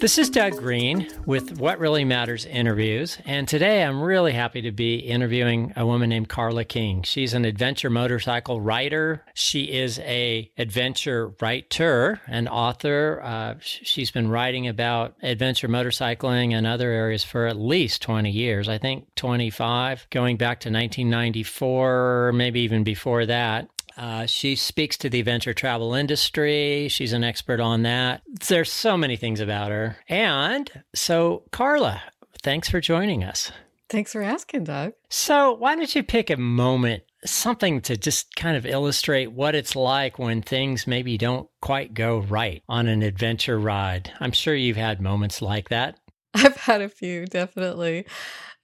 This is Doug Green with What Really Matters Interviews, and today I'm really happy to be interviewing a woman named Carla King. She's an adventure motorcycle rider. She is a adventure writer and author. Uh, she's been writing about adventure motorcycling and other areas for at least 20 years. I think 25, going back to 1994, maybe even before that. Uh, she speaks to the adventure travel industry. She's an expert on that. There's so many things about her. And so, Carla, thanks for joining us. Thanks for asking, Doug. So, why don't you pick a moment, something to just kind of illustrate what it's like when things maybe don't quite go right on an adventure ride? I'm sure you've had moments like that. I've had a few, definitely.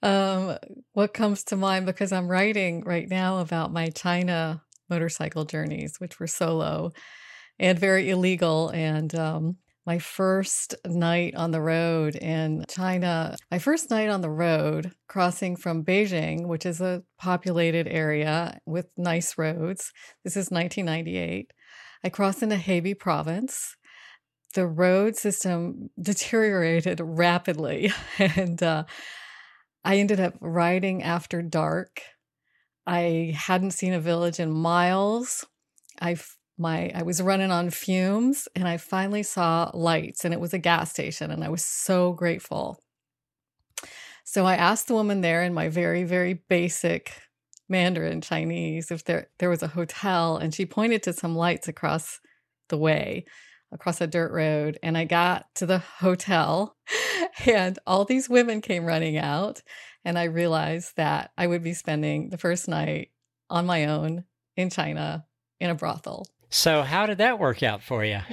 Um, what comes to mind because I'm writing right now about my China motorcycle journeys, which were solo and very illegal. And um, my first night on the road in China, my first night on the road crossing from Beijing, which is a populated area with nice roads. This is 1998. I crossed into Hebei province. The road system deteriorated rapidly, and uh, I ended up riding after dark I hadn't seen a village in miles. I my I was running on fumes and I finally saw lights and it was a gas station and I was so grateful. So I asked the woman there in my very very basic Mandarin Chinese if there there was a hotel and she pointed to some lights across the way across a dirt road and I got to the hotel and all these women came running out and I realized that I would be spending the first night on my own in China in a brothel. So, how did that work out for you?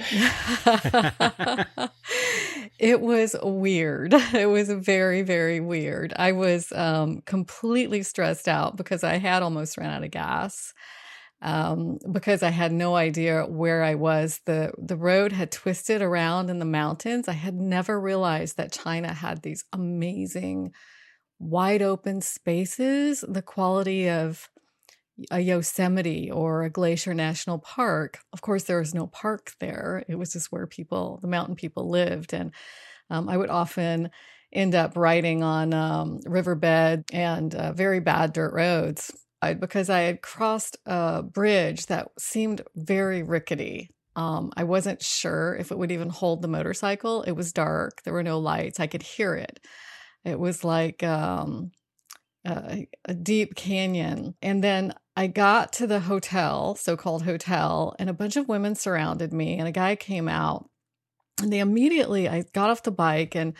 it was weird. It was very, very weird. I was um, completely stressed out because I had almost ran out of gas. Um, because I had no idea where I was. the The road had twisted around in the mountains. I had never realized that China had these amazing wide open spaces, the quality of a Yosemite or a Glacier National Park. Of course, there was no park there. It was just where people, the mountain people, lived. And um, I would often end up riding on um, riverbed and uh, very bad dirt roads because I had crossed a bridge that seemed very rickety. Um, I wasn't sure if it would even hold the motorcycle. It was dark, there were no lights, I could hear it. It was like um, a, a deep canyon. And then I got to the hotel, so called hotel, and a bunch of women surrounded me, and a guy came out. And they immediately, I got off the bike and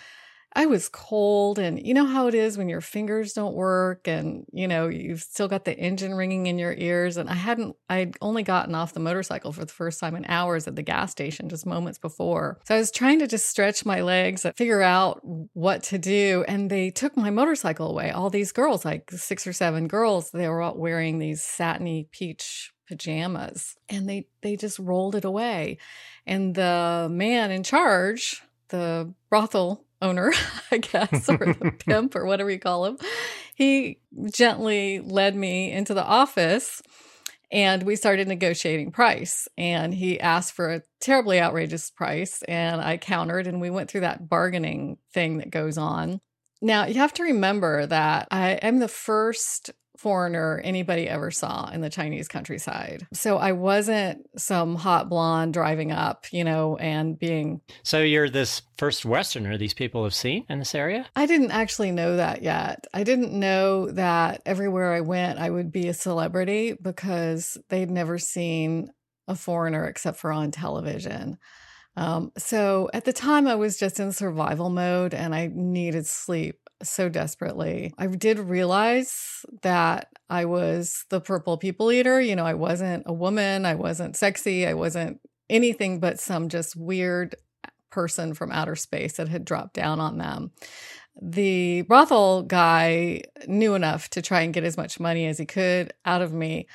I was cold and you know how it is when your fingers don't work and you know you've still got the engine ringing in your ears and I hadn't I'd only gotten off the motorcycle for the first time in hours at the gas station just moments before. So I was trying to just stretch my legs and figure out what to do and they took my motorcycle away. All these girls like 6 or 7 girls they were all wearing these satiny peach pajamas and they they just rolled it away. And the man in charge, the brothel owner, I guess, or the pimp or whatever you call him, he gently led me into the office and we started negotiating price. And he asked for a terribly outrageous price, and I countered, and we went through that bargaining thing that goes on. Now, you have to remember that I am the first foreigner anybody ever saw in the Chinese countryside. So I wasn't some hot blonde driving up, you know, and being. So you're this first Westerner these people have seen in this area? I didn't actually know that yet. I didn't know that everywhere I went, I would be a celebrity because they'd never seen a foreigner except for on television. Um, so at the time, I was just in survival mode and I needed sleep so desperately. I did realize that I was the purple people eater. You know, I wasn't a woman, I wasn't sexy, I wasn't anything but some just weird person from outer space that had dropped down on them. The brothel guy knew enough to try and get as much money as he could out of me.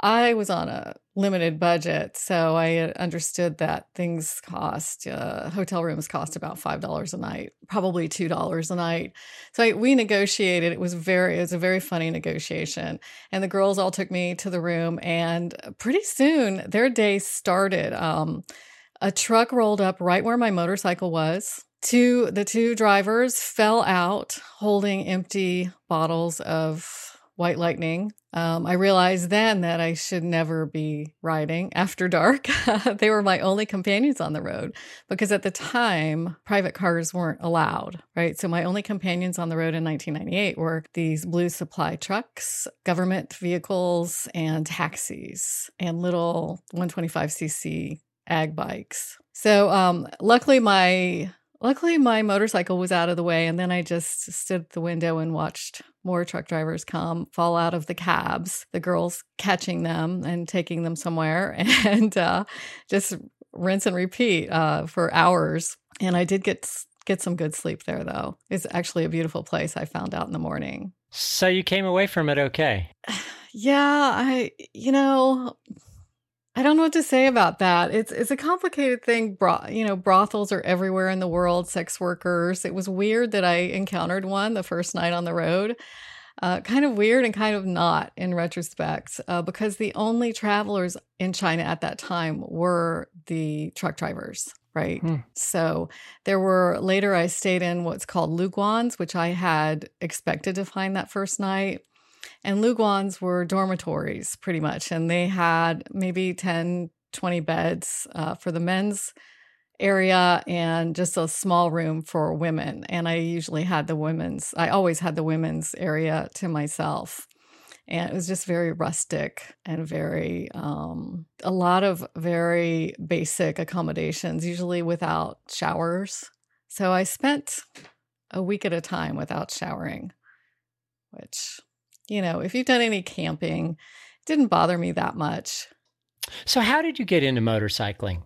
I was on a limited budget, so I understood that things cost, uh, hotel rooms cost about $5 a night, probably $2 a night. So I, we negotiated. It was very, it was a very funny negotiation. And the girls all took me to the room, and pretty soon their day started. Um, a truck rolled up right where my motorcycle was two the two drivers fell out holding empty bottles of White Lightning. Um, I realized then that I should never be riding after dark. they were my only companions on the road because at the time, private cars weren't allowed, right? So my only companions on the road in 1998 were these blue supply trucks, government vehicles, and taxis, and little 125cc ag bikes. So um, luckily, my Luckily, my motorcycle was out of the way, and then I just stood at the window and watched more truck drivers come, fall out of the cabs, the girls catching them and taking them somewhere, and uh, just rinse and repeat uh, for hours. And I did get get some good sleep there, though. It's actually a beautiful place. I found out in the morning. So you came away from it okay? yeah, I you know I don't know what to say about that. It's it's a complicated thing. Bro- you know, brothels are everywhere in the world. Sex workers. It was weird that I encountered one the first night on the road. Uh, kind of weird and kind of not in retrospect, uh, because the only travelers in China at that time were the truck drivers. Right. Hmm. So there were later, I stayed in what's called luguans, which I had expected to find that first night. And Luguans were dormitories pretty much, and they had maybe 10, 20 beds uh, for the men's area and just a small room for women. And I usually had the women's, I always had the women's area to myself. And it was just very rustic and very, um, a lot of very basic accommodations, usually without showers. So I spent a week at a time without showering, which you know, if you've done any camping, it didn't bother me that much. So, how did you get into motorcycling?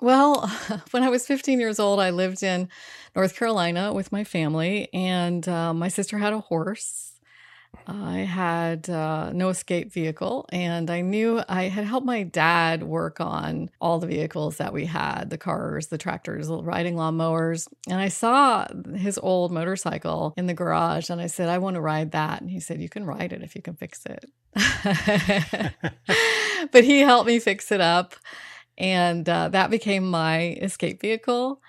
Well, when I was 15 years old, I lived in North Carolina with my family, and uh, my sister had a horse. I had uh, no escape vehicle, and I knew I had helped my dad work on all the vehicles that we had the cars, the tractors, the riding lawnmowers. And I saw his old motorcycle in the garage, and I said, I want to ride that. And he said, You can ride it if you can fix it. but he helped me fix it up, and uh, that became my escape vehicle.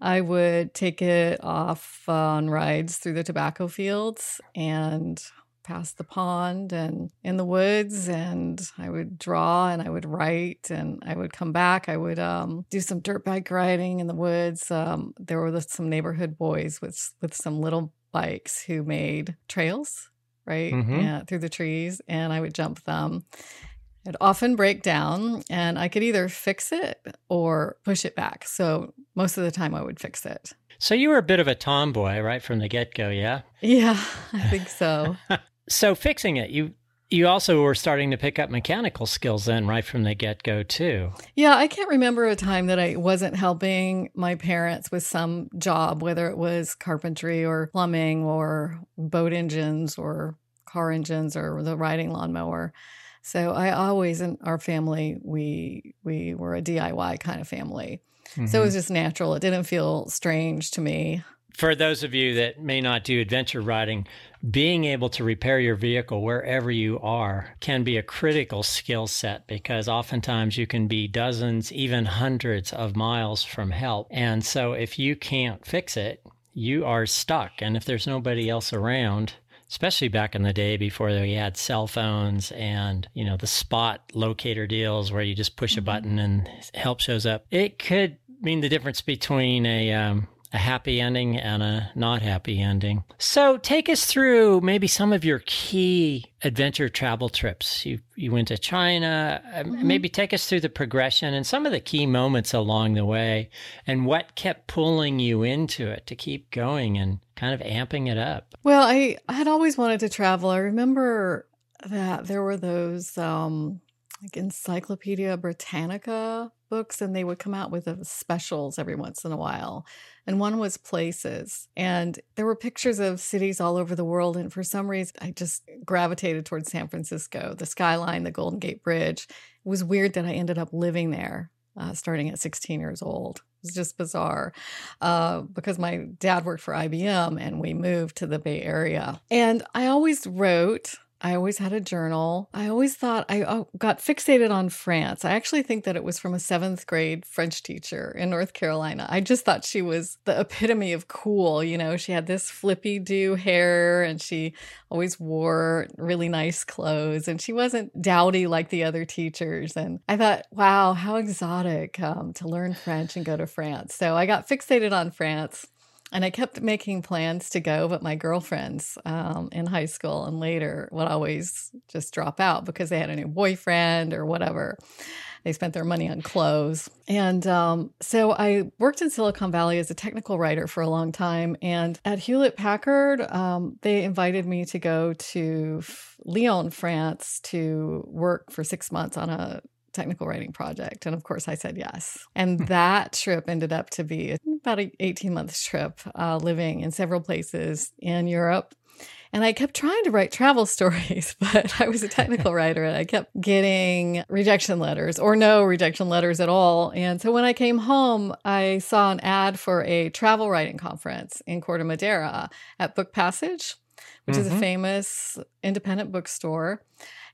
I would take it off on rides through the tobacco fields and past the pond and in the woods and I would draw and I would write and I would come back. I would um, do some dirt bike riding in the woods. Um, there were some neighborhood boys with with some little bikes who made trails right mm-hmm. through the trees and I would jump them. It'd often break down and I could either fix it or push it back. So most of the time I would fix it. So you were a bit of a tomboy right from the get go, yeah? Yeah, I think so. So fixing it, you you also were starting to pick up mechanical skills then right from the get-go too. Yeah, I can't remember a time that I wasn't helping my parents with some job whether it was carpentry or plumbing or boat engines or car engines or the riding lawnmower. So I always in our family we we were a DIY kind of family. Mm-hmm. So it was mm-hmm. just natural. It didn't feel strange to me for those of you that may not do adventure riding, being able to repair your vehicle wherever you are can be a critical skill set because oftentimes you can be dozens, even hundreds of miles from help. And so if you can't fix it, you are stuck. And if there's nobody else around, especially back in the day before we had cell phones and you know the spot locator deals where you just push a mm-hmm. button and help shows up it could mean the difference between a um, a happy ending and a not happy ending. So take us through maybe some of your key adventure travel trips. You you went to China. Uh, mm-hmm. Maybe take us through the progression and some of the key moments along the way and what kept pulling you into it to keep going and kind of amping it up. Well, I, I had always wanted to travel. I remember that there were those um like Encyclopedia Britannica books, and they would come out with specials every once in a while. And one was places, and there were pictures of cities all over the world. And for some reason, I just gravitated towards San Francisco, the skyline, the Golden Gate Bridge. It was weird that I ended up living there. Uh, starting at 16 years old. It was just bizarre uh, because my dad worked for IBM and we moved to the Bay Area. And I always wrote I always had a journal. I always thought I oh, got fixated on France. I actually think that it was from a seventh grade French teacher in North Carolina. I just thought she was the epitome of cool. You know, she had this flippy do hair and she always wore really nice clothes and she wasn't dowdy like the other teachers. And I thought, wow, how exotic um, to learn French and go to France. So I got fixated on France and I kept making plans to go, but my girlfriends um, in high school and later would always just drop out because they had a new boyfriend or whatever. They spent their money on clothes. And um, so I worked in Silicon Valley as a technical writer for a long time. And at Hewlett Packard, um, they invited me to go to Lyon, France to work for six months on a technical writing project. And of course, I said yes. And hmm. that trip ended up to be about an 18 month trip, uh, living in several places in Europe. And I kept trying to write travel stories, but I was a technical writer and I kept getting rejection letters or no rejection letters at all. And so when I came home, I saw an ad for a travel writing conference in Corte Madera at Book Passage, which mm-hmm. is a mm-hmm. famous independent bookstore.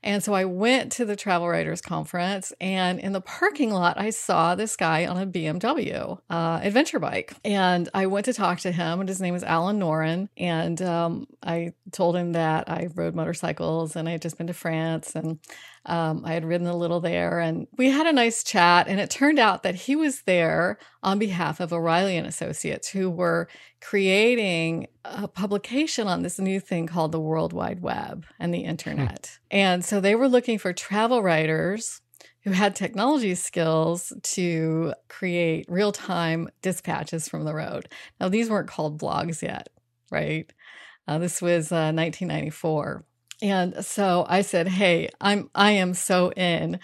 And so I went to the Travel Writers Conference, and in the parking lot, I saw this guy on a BMW uh, adventure bike. And I went to talk to him, and his name is Allen Noren. And um, I told him that I rode motorcycles and I had just been to France and um, I had ridden a little there and we had a nice chat. And it turned out that he was there on behalf of O'Reilly and Associates, who were creating a publication on this new thing called the World Wide Web and the internet. Hmm. And so they were looking for travel writers who had technology skills to create real time dispatches from the road. Now, these weren't called blogs yet, right? Uh, this was uh, 1994. And so I said, "Hey, I'm I am so in."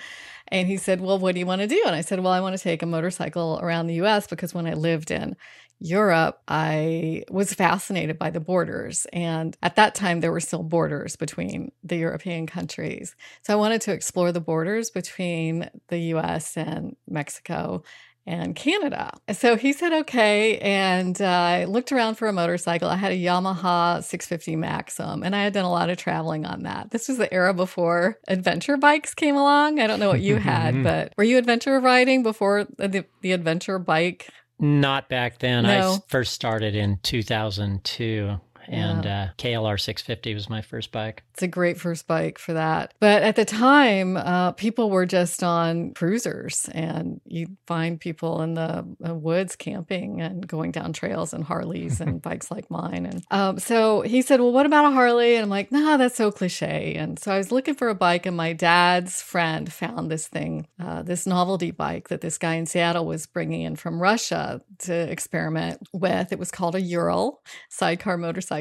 And he said, "Well, what do you want to do?" And I said, "Well, I want to take a motorcycle around the US because when I lived in Europe, I was fascinated by the borders. And at that time, there were still borders between the European countries. So I wanted to explore the borders between the US and Mexico and Canada. So he said, okay. And uh, I looked around for a motorcycle. I had a Yamaha 650 Maxim, and I had done a lot of traveling on that. This was the era before adventure bikes came along. I don't know what you had, but were you adventure riding before the, the adventure bike? Not back then. No. I first started in 2002 and yeah. uh, KLR 650 was my first bike. It's a great first bike for that. But at the time, uh, people were just on cruisers, and you'd find people in the uh, woods camping and going down trails and Harleys and bikes like mine. And um, so he said, "Well, what about a Harley?" And I'm like, "Nah, that's so cliche." And so I was looking for a bike, and my dad's friend found this thing, uh, this novelty bike that this guy in Seattle was bringing in from Russia to experiment with. It was called a Ural sidecar motorcycle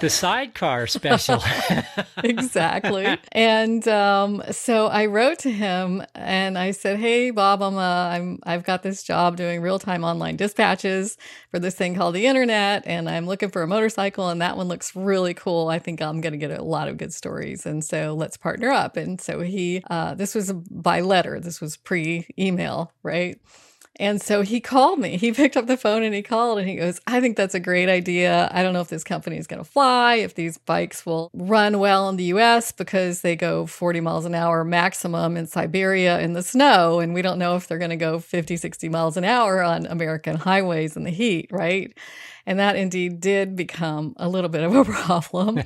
The sidecar special. exactly. And um, so I wrote to him and I said, "Hey Bob, I'm, uh, I'm I've got this job doing real-time online dispatches for this thing called the internet and I'm looking for a motorcycle and that one looks really cool. I think I'm going to get a lot of good stories and so let's partner up." And so he uh, this was by letter. This was pre-email, right? And so he called me. He picked up the phone and he called and he goes, I think that's a great idea. I don't know if this company is going to fly, if these bikes will run well in the US because they go 40 miles an hour maximum in Siberia in the snow. And we don't know if they're going to go 50, 60 miles an hour on American highways in the heat, right? And that indeed did become a little bit of a problem.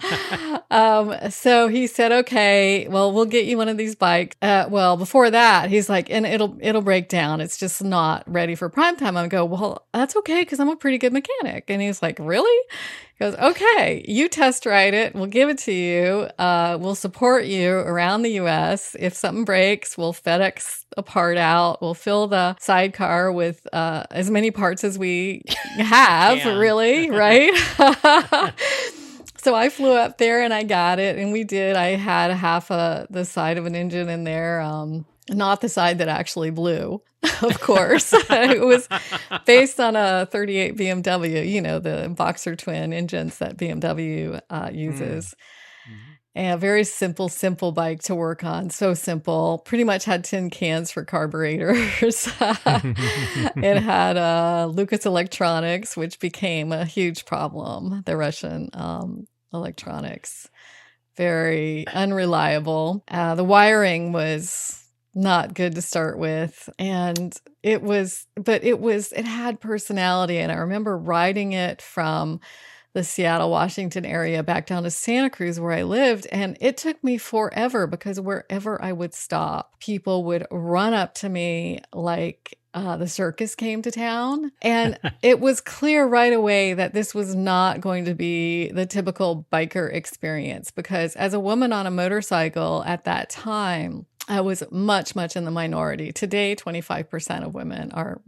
um, so he said, okay, well, we'll get you one of these bikes. Uh, well, before that, he's like, and it'll, it'll break down. It's just not ready for prime time. I go, well, that's okay. Cause I'm a pretty good mechanic. And he's like, really? Goes, okay, you test ride it. We'll give it to you. Uh, we'll support you around the US. If something breaks, we'll FedEx a part out. We'll fill the sidecar with uh, as many parts as we have, really, right? so I flew up there and I got it, and we did. I had half a the side of an engine in there. Um, not the side that actually blew, of course. it was based on a 38 BMW, you know, the Boxer twin engines that BMW uh, uses. Mm. And a very simple, simple bike to work on. So simple. Pretty much had tin cans for carburetors. it had uh, Lucas Electronics, which became a huge problem, the Russian um, electronics very unreliable. Uh, the wiring was not good to start with. And it was, but it was, it had personality. And I remember riding it from the Seattle, Washington area back down to Santa Cruz where I lived. And it took me forever because wherever I would stop, people would run up to me like, uh, the circus came to town. And it was clear right away that this was not going to be the typical biker experience because, as a woman on a motorcycle at that time, I was much, much in the minority. Today, 25% of women are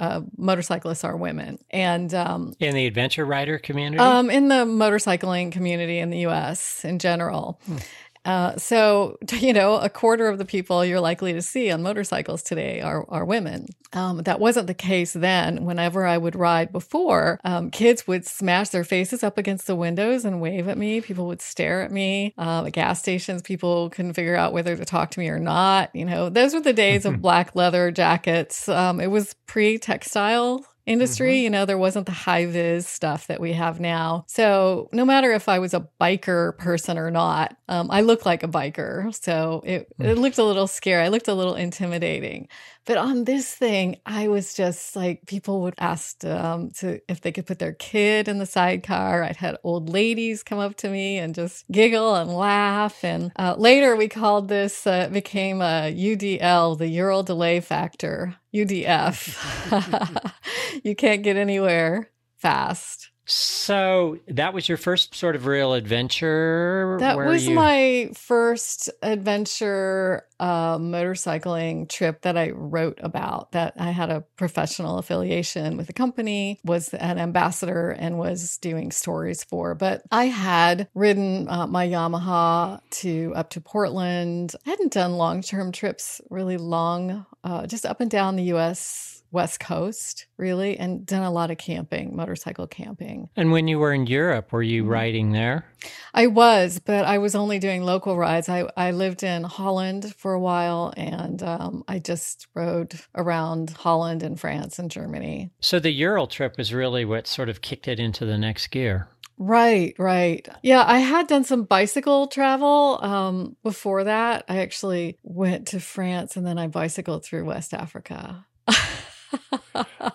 uh, motorcyclists are women. And um, in the adventure rider community? Um, in the motorcycling community in the US in general. Hmm. Uh, so, you know, a quarter of the people you're likely to see on motorcycles today are, are women. Um, that wasn't the case then. Whenever I would ride before, um, kids would smash their faces up against the windows and wave at me. People would stare at me. Uh, at gas stations, people couldn't figure out whether to talk to me or not. You know, those were the days of black leather jackets. Um, it was pre textile industry. Mm-hmm. You know, there wasn't the high vis stuff that we have now. So no matter if I was a biker person or not, um, I look like a biker. So it, mm. it looked a little scary. I looked a little intimidating. But on this thing, I was just like, people would ask um, to if they could put their kid in the sidecar. I'd had old ladies come up to me and just giggle and laugh. And uh, later, we called this uh, became a UDL, the Ural Delay Factor, UDF. you can't get anywhere fast. So that was your first sort of real adventure. That was you... my first adventure uh, motorcycling trip that I wrote about. That I had a professional affiliation with a company, was an ambassador, and was doing stories for. But I had ridden uh, my Yamaha to up to Portland. I hadn't done long term trips, really long, uh, just up and down the U.S West Coast, really, and done a lot of camping, motorcycle camping. And when you were in Europe, were you mm-hmm. riding there? I was, but I was only doing local rides. I, I lived in Holland for a while and um, I just rode around Holland and France and Germany. So the Ural trip was really what sort of kicked it into the next gear. Right, right. Yeah, I had done some bicycle travel um, before that. I actually went to France and then I bicycled through West Africa.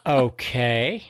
okay.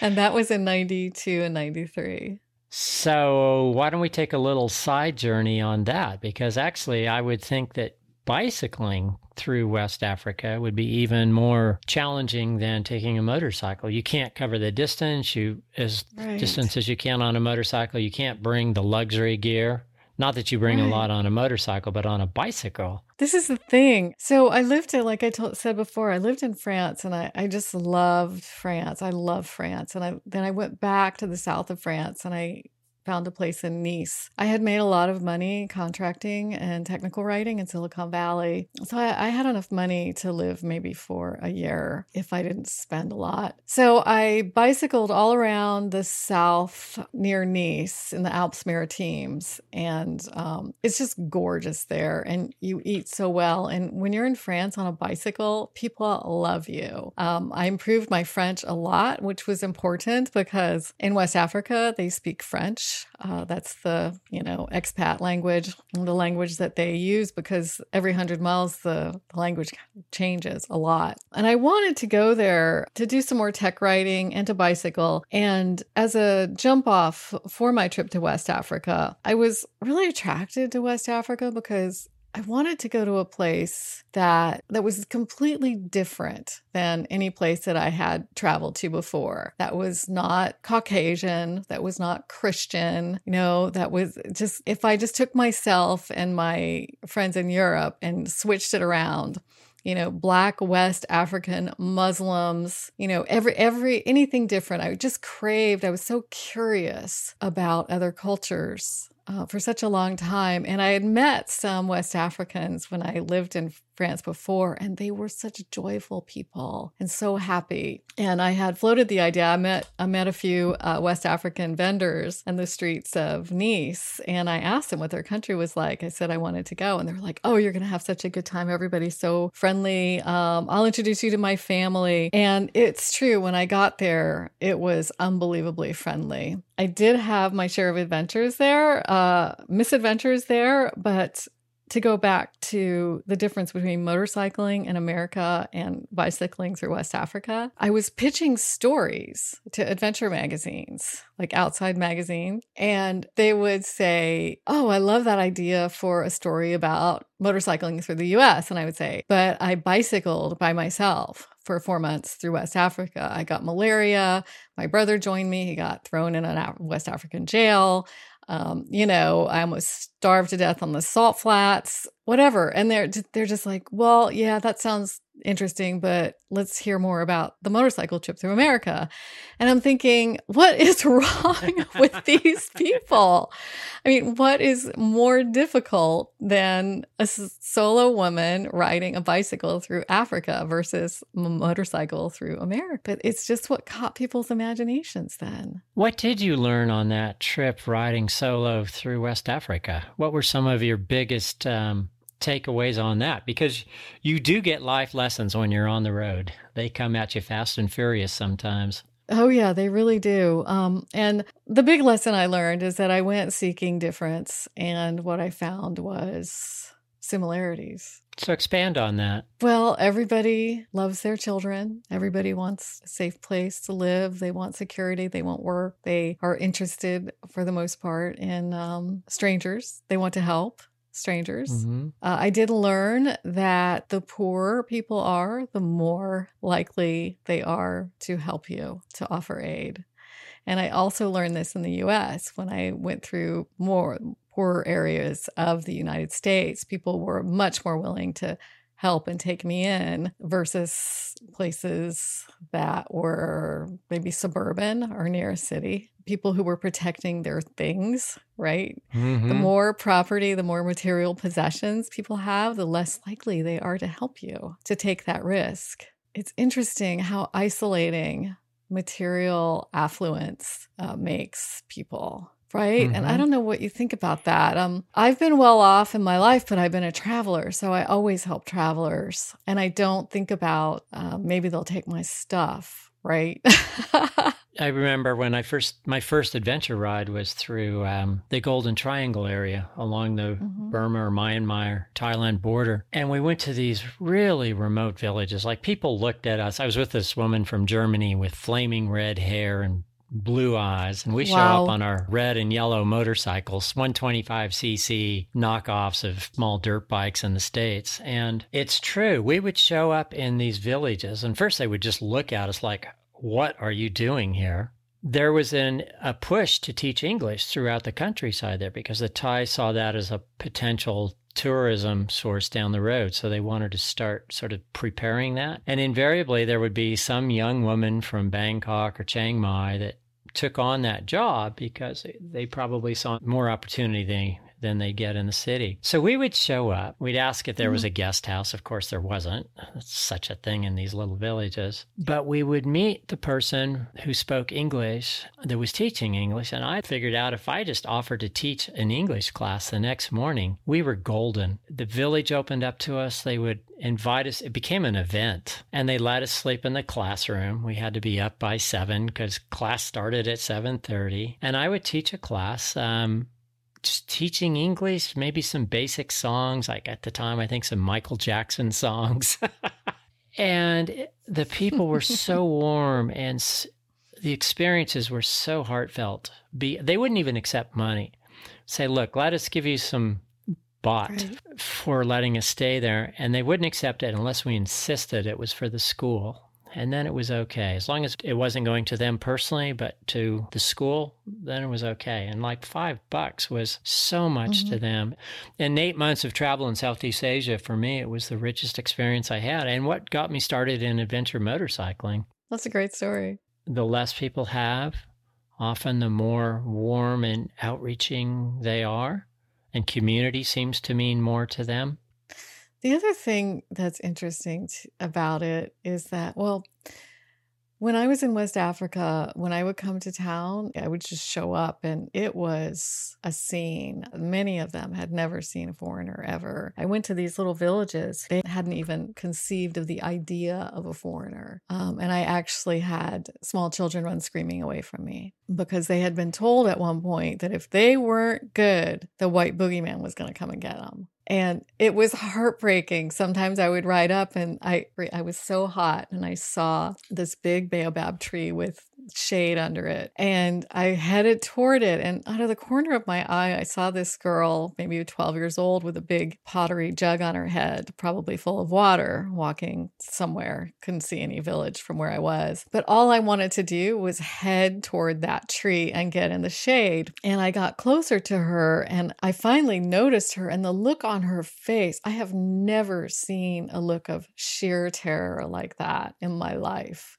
And that was in 92 and 93. So, why don't we take a little side journey on that? Because actually, I would think that bicycling through West Africa would be even more challenging than taking a motorcycle. You can't cover the distance, you as right. distance as you can on a motorcycle. You can't bring the luxury gear. Not that you bring right. a lot on a motorcycle, but on a bicycle. This is the thing. So I lived in, like I told, said before, I lived in France and I, I just loved France. I love France. And I then I went back to the south of France and I found a place in Nice. I had made a lot of money contracting and technical writing in Silicon Valley. So I, I, had enough money to live maybe for a year if I didn't spend a lot. So I bicycled all around the south near Nice in the Alps Maritimes. And um, it's just gorgeous there. And you eat so well. And when you're in France on a bicycle, people love you. Um, I improved my French a lot, which was important because in West Africa, they speak French. Uh, that's the you know expat language, the language that they use because every hundred miles the, the language changes a lot. And I wanted to go there to do some more tech writing and to bicycle. And as a jump off for my trip to West Africa, I was really attracted to West Africa because I wanted to go to a place that that was completely different than any place that I had traveled to before. That was not Caucasian, that was not Christian, you know, that was just if I just took myself and my friends in Europe and switched it around, you know black west african muslims you know every every anything different i just craved i was so curious about other cultures uh, for such a long time. And I had met some West Africans when I lived in France before, and they were such joyful people and so happy. And I had floated the idea. I met I met a few uh, West African vendors in the streets of Nice, and I asked them what their country was like. I said I wanted to go, and they were like, "Oh, you're going to have such a good time. Everybody's so friendly. Um, I'll introduce you to my family." And it's true. When I got there, it was unbelievably friendly. I did have my share of adventures there, uh, misadventures there, but to go back to the difference between motorcycling in America and bicycling through West Africa, I was pitching stories to adventure magazines, like Outside Magazine, and they would say, Oh, I love that idea for a story about motorcycling through the US. And I would say, But I bicycled by myself for four months through West Africa. I got malaria. My brother joined me. He got thrown in a West African jail. Um, you know, I almost starved to death on the salt flats, whatever. And they're they're just like, well, yeah, that sounds interesting, but let's hear more about the motorcycle trip through America. And I'm thinking, what is wrong with these people? I mean, what is more difficult than a solo woman riding a bicycle through Africa versus a motorcycle through America? But it's just what caught people's imaginations then. What did you learn on that trip riding solo through West Africa? What were some of your biggest um, takeaways on that because you do get life lessons when you're on the road. They come at you fast and furious sometimes. Oh, yeah, they really do. Um, and the big lesson I learned is that I went seeking difference, and what I found was similarities. So, expand on that. Well, everybody loves their children. Everybody wants a safe place to live. They want security. They want work. They are interested, for the most part, in um, strangers. They want to help strangers. Mm-hmm. Uh, I did learn that the poorer people are, the more likely they are to help you, to offer aid. And I also learned this in the US when I went through more poorer areas of the United States. People were much more willing to help and take me in versus places that were maybe suburban or near a city. People who were protecting their things, right? Mm-hmm. The more property, the more material possessions people have, the less likely they are to help you to take that risk. It's interesting how isolating material affluence uh, makes people right? Mm-hmm. And I mm-hmm. don't know what you think about that. Um, I've been well off in my life, but I've been a traveler, so I always help travelers, and I don't think about uh, maybe they'll take my stuff, right? I remember when I first my first adventure ride was through um, the Golden Triangle area along the mm-hmm. Burma or Myanmar Thailand border, and we went to these really remote villages. Like people looked at us. I was with this woman from Germany with flaming red hair and blue eyes and we wow. show up on our red and yellow motorcycles 125cc knockoffs of small dirt bikes in the states and it's true we would show up in these villages and first they would just look at us like what are you doing here there was an, a push to teach english throughout the countryside there because the thai saw that as a potential tourism source down the road. So they wanted to start sort of preparing that. And invariably, there would be some young woman from Bangkok or Chiang Mai that took on that job because they probably saw more opportunity than they get in the city. So we would show up. We'd ask if there mm-hmm. was a guest house. Of course, there wasn't. That's such a thing in these little villages. But we would meet the person who spoke English that was teaching English. And I figured out if I just offered to teach an English class the next morning, we were golden. The village opened up to us. They would invite us. It became an event and they let us sleep in the classroom. We had to be up by seven because class started at 7.30 and I would teach a class. Um, just teaching English, maybe some basic songs, like at the time, I think some Michael Jackson songs. and the people were so warm and the experiences were so heartfelt. Be, they wouldn't even accept money. Say, look, let us give you some baht right. for letting us stay there. And they wouldn't accept it unless we insisted it was for the school and then it was okay. As long as it wasn't going to them personally, but to the school, then it was okay. And like five bucks was so much mm-hmm. to them. And eight months of travel in Southeast Asia, for me, it was the richest experience I had and what got me started in adventure motorcycling. That's a great story. The less people have, often the more warm and outreaching they are, and community seems to mean more to them. The other thing that's interesting about it is that, well, when I was in West Africa, when I would come to town, I would just show up and it was a scene. Many of them had never seen a foreigner ever. I went to these little villages. They hadn't even conceived of the idea of a foreigner. Um, and I actually had small children run screaming away from me because they had been told at one point that if they weren't good, the white boogeyman was going to come and get them and it was heartbreaking. Sometimes I would ride up and I I was so hot and I saw this big baobab tree with shade under it. And I headed toward it. And out of the corner of my eye, I saw this girl, maybe 12 years old, with a big pottery jug on her head, probably full of water, walking somewhere. Couldn't see any village from where I was. But all I wanted to do was head toward that tree and get in the shade. And I got closer to her and I finally noticed her and the look on her face. I have never seen a look of sheer terror like that in my life.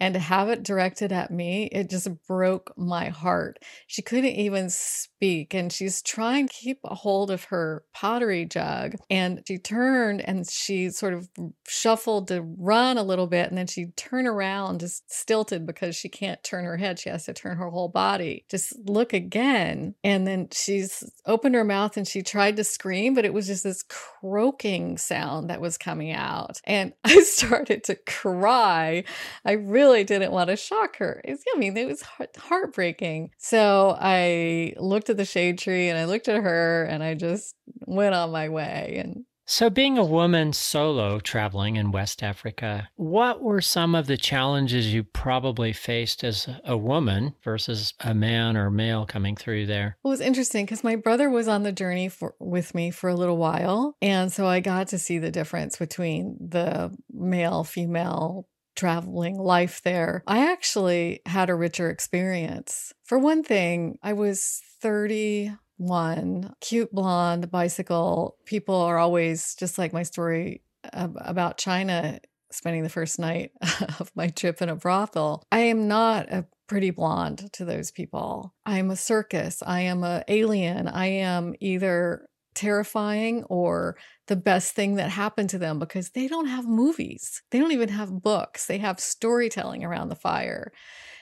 And to have it directed at me, it just broke my heart. She couldn't even speak, and she's trying to keep a hold of her pottery jug. And she turned and she sort of shuffled to run a little bit, and then she turned around, just stilted because she can't turn her head. She has to turn her whole body. Just look again. And then she's opened her mouth and she tried to scream, but it was just this croaking sound that was coming out. And I started to cry. I really didn't want to shock her. It's, I mean, it was heartbreaking. So I looked at the shade tree and I looked at her and I just went on my way. And so, being a woman solo traveling in West Africa, what were some of the challenges you probably faced as a woman versus a man or male coming through there? It was interesting because my brother was on the journey for, with me for a little while. And so I got to see the difference between the male female traveling life there, I actually had a richer experience. For one thing, I was 31, cute blonde bicycle. People are always just like my story about China spending the first night of my trip in a brothel. I am not a pretty blonde to those people. I am a circus. I am a alien. I am either terrifying or the best thing that happened to them because they don't have movies. They don't even have books. They have storytelling around the fire.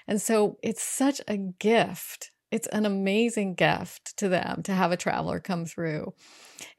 And so it's such a gift. It's an amazing gift to them to have a traveler come through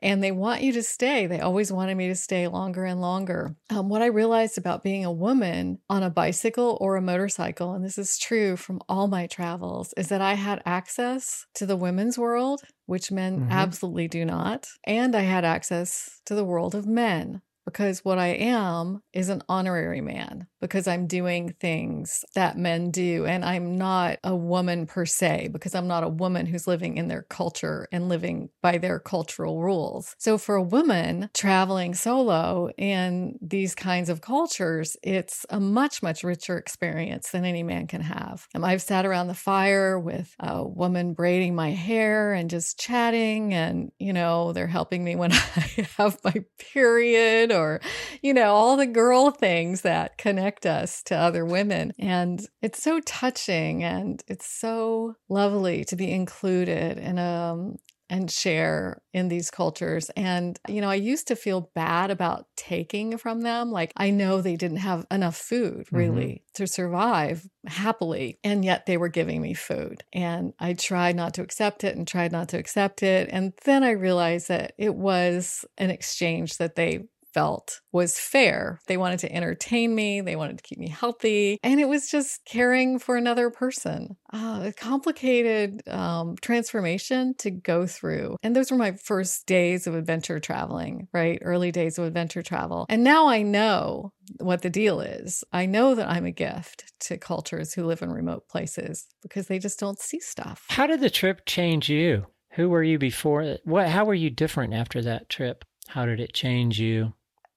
and they want you to stay. They always wanted me to stay longer and longer. Um, what I realized about being a woman on a bicycle or a motorcycle, and this is true from all my travels, is that I had access to the women's world, which men mm-hmm. absolutely do not. And I had access to the world of men, because what I am is an honorary man because I'm doing things that men do. And I'm not a woman per se because I'm not a woman who's living in their culture and living by their cultural rules. So for a woman traveling solo in these kinds of cultures, it's a much, much richer experience than any man can have. And I've sat around the fire with a woman braiding my hair and just chatting. And, you know, they're helping me when I have my period or, you know, all the girl things that connect us to other women. And it's so touching and it's so lovely to be included in a, um, and share in these cultures. And, you know, I used to feel bad about taking from them. Like, I know they didn't have enough food really mm-hmm. to survive happily. And yet they were giving me food. And I tried not to accept it and tried not to accept it. And then I realized that it was an exchange that they felt was fair. They wanted to entertain me, they wanted to keep me healthy, and it was just caring for another person. Uh, a complicated um, transformation to go through. And those were my first days of adventure traveling, right? Early days of adventure travel. And now I know what the deal is. I know that I'm a gift to cultures who live in remote places because they just don't see stuff. How did the trip change you? Who were you before? What? How were you different after that trip? How did it change you?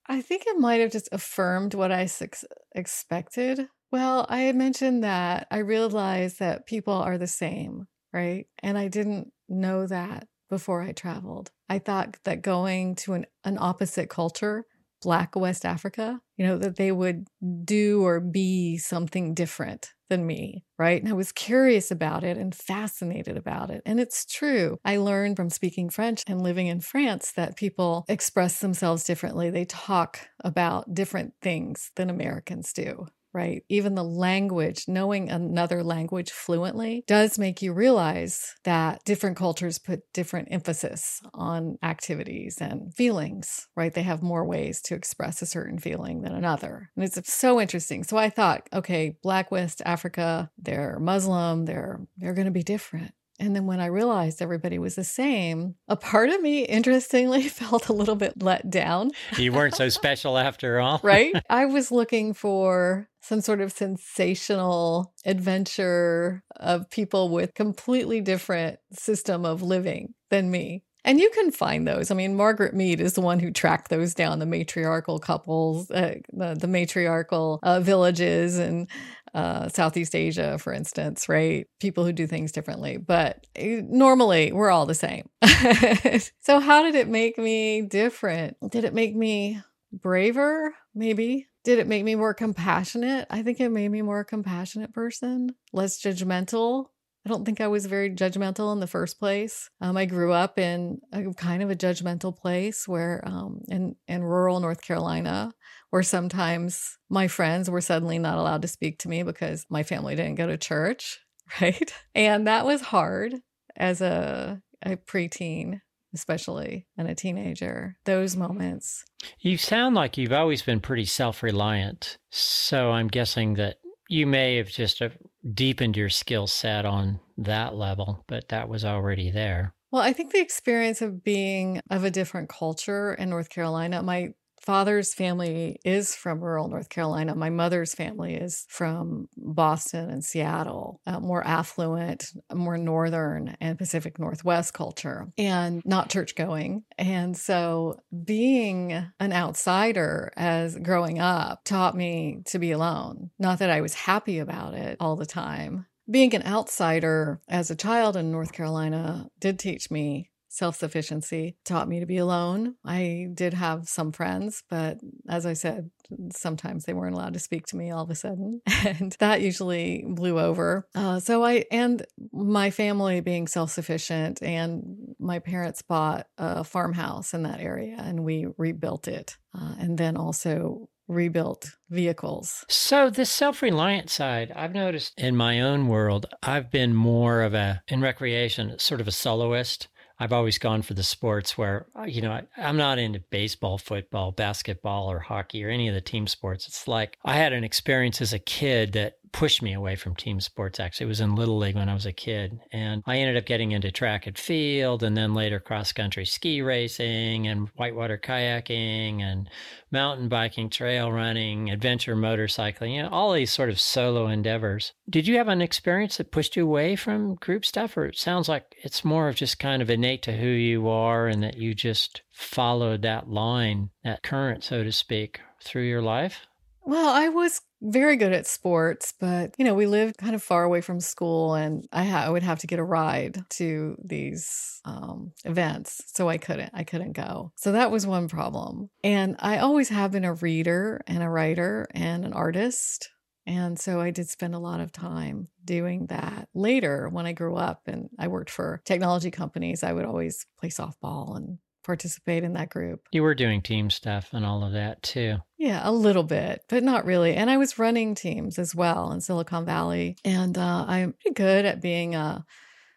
I think it might have just affirmed what I expected. Well, I had mentioned that I realized that people are the same, right? And I didn't know that before I traveled. I thought that going to an, an opposite culture, Black West Africa, you know, that they would do or be something different than me, right? And I was curious about it and fascinated about it. And it's true. I learned from speaking French and living in France that people express themselves differently. They talk about different things than Americans do right? Even the language, knowing another language fluently does make you realize that different cultures put different emphasis on activities and feelings, right? They have more ways to express a certain feeling than another. And it's so interesting. So I thought, okay, Black West Africa, they're Muslim, they're they're going to be different. And then when I realized everybody was the same, a part of me, interestingly, felt a little bit let down. You weren't so special after all. right? I was looking for some sort of sensational adventure of people with completely different system of living than me. And you can find those. I mean, Margaret Mead is the one who tracked those down the matriarchal couples, uh, the, the, matriarchal uh, villages, and uh, Southeast Asia, for instance, right? People who do things differently. But eh, normally we're all the same. so, how did it make me different? Did it make me braver? Maybe. Did it make me more compassionate? I think it made me more compassionate person, less judgmental. I don't think I was very judgmental in the first place. Um, I grew up in a kind of a judgmental place where, um, in in rural North Carolina, where sometimes my friends were suddenly not allowed to speak to me because my family didn't go to church, right? And that was hard as a, a preteen especially and a teenager, those moments. You sound like you've always been pretty self reliant. So I'm guessing that you may have just deepened your skill set on that level, but that was already there. Well, I think the experience of being of a different culture in North Carolina, my father's family is from rural North Carolina. My mother's family is from Boston and Seattle, uh, more affluent, more northern and Pacific Northwest culture, and not church going. And so being an outsider as growing up taught me to be alone. Not that I was happy about it all the time. Being an outsider as a child in North Carolina did teach me self sufficiency taught me to be alone. I did have some friends, but as I said, sometimes they weren't allowed to speak to me all of a sudden. And that usually blew over. Uh, so I, and my family being self sufficient, and my parents bought a farmhouse in that area and we rebuilt it. Uh, and then also rebuilt vehicles. So the self-reliant side, I've noticed in my own world, I've been more of a in recreation, sort of a soloist. I've always gone for the sports where, uh, you know, I, am not into baseball, football, basketball, or hockey or any of the team sports. It's like I had an experience as a kid that pushed me away from team sports actually. It was in little league when i was a kid and i ended up getting into track and field and then later cross country ski racing and whitewater kayaking and mountain biking trail running adventure motorcycling you know all these sort of solo endeavors. Did you have an experience that pushed you away from group stuff or it sounds like it's more of just kind of innate to who you are and that you just followed that line that current so to speak through your life well, I was very good at sports, but you know, we lived kind of far away from school, and I, ha- I would have to get a ride to these um, events, so I couldn't. I couldn't go. So that was one problem. And I always have been a reader and a writer and an artist. And so I did spend a lot of time doing that. Later, when I grew up and I worked for technology companies, I would always play softball and participate in that group. You were doing team stuff and all of that too. Yeah, a little bit, but not really. And I was running teams as well in Silicon Valley. And uh, I'm pretty good at being a,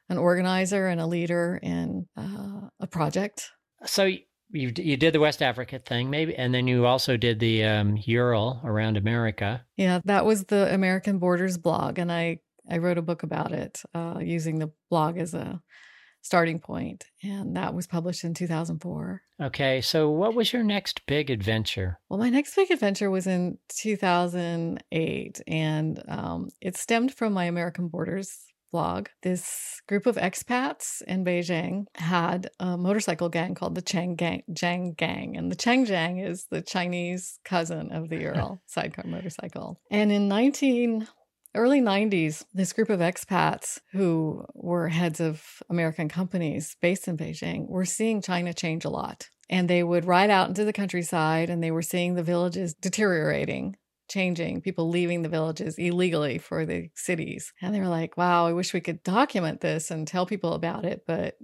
an organizer and a leader in uh, a project. So you you did the West Africa thing, maybe, and then you also did the um, Ural around America. Yeah, that was the American Borders blog, and I I wrote a book about it uh, using the blog as a starting point, and that was published in 2004. Okay, so what was your next big adventure? Well, my next big adventure was in 2008, and um, it stemmed from my American Borders blog. This group of expats in Beijing had a motorcycle gang called the Chang Gang, Jiang Gang, and the Chang Jiang is the Chinese cousin of the Ural sidecar motorcycle. And in 19 early 90s, this group of expats who were heads of American companies based in Beijing were seeing China change a lot. And they would ride out into the countryside and they were seeing the villages deteriorating changing, people leaving the villages illegally for the cities. And they were like, wow, I wish we could document this and tell people about it, but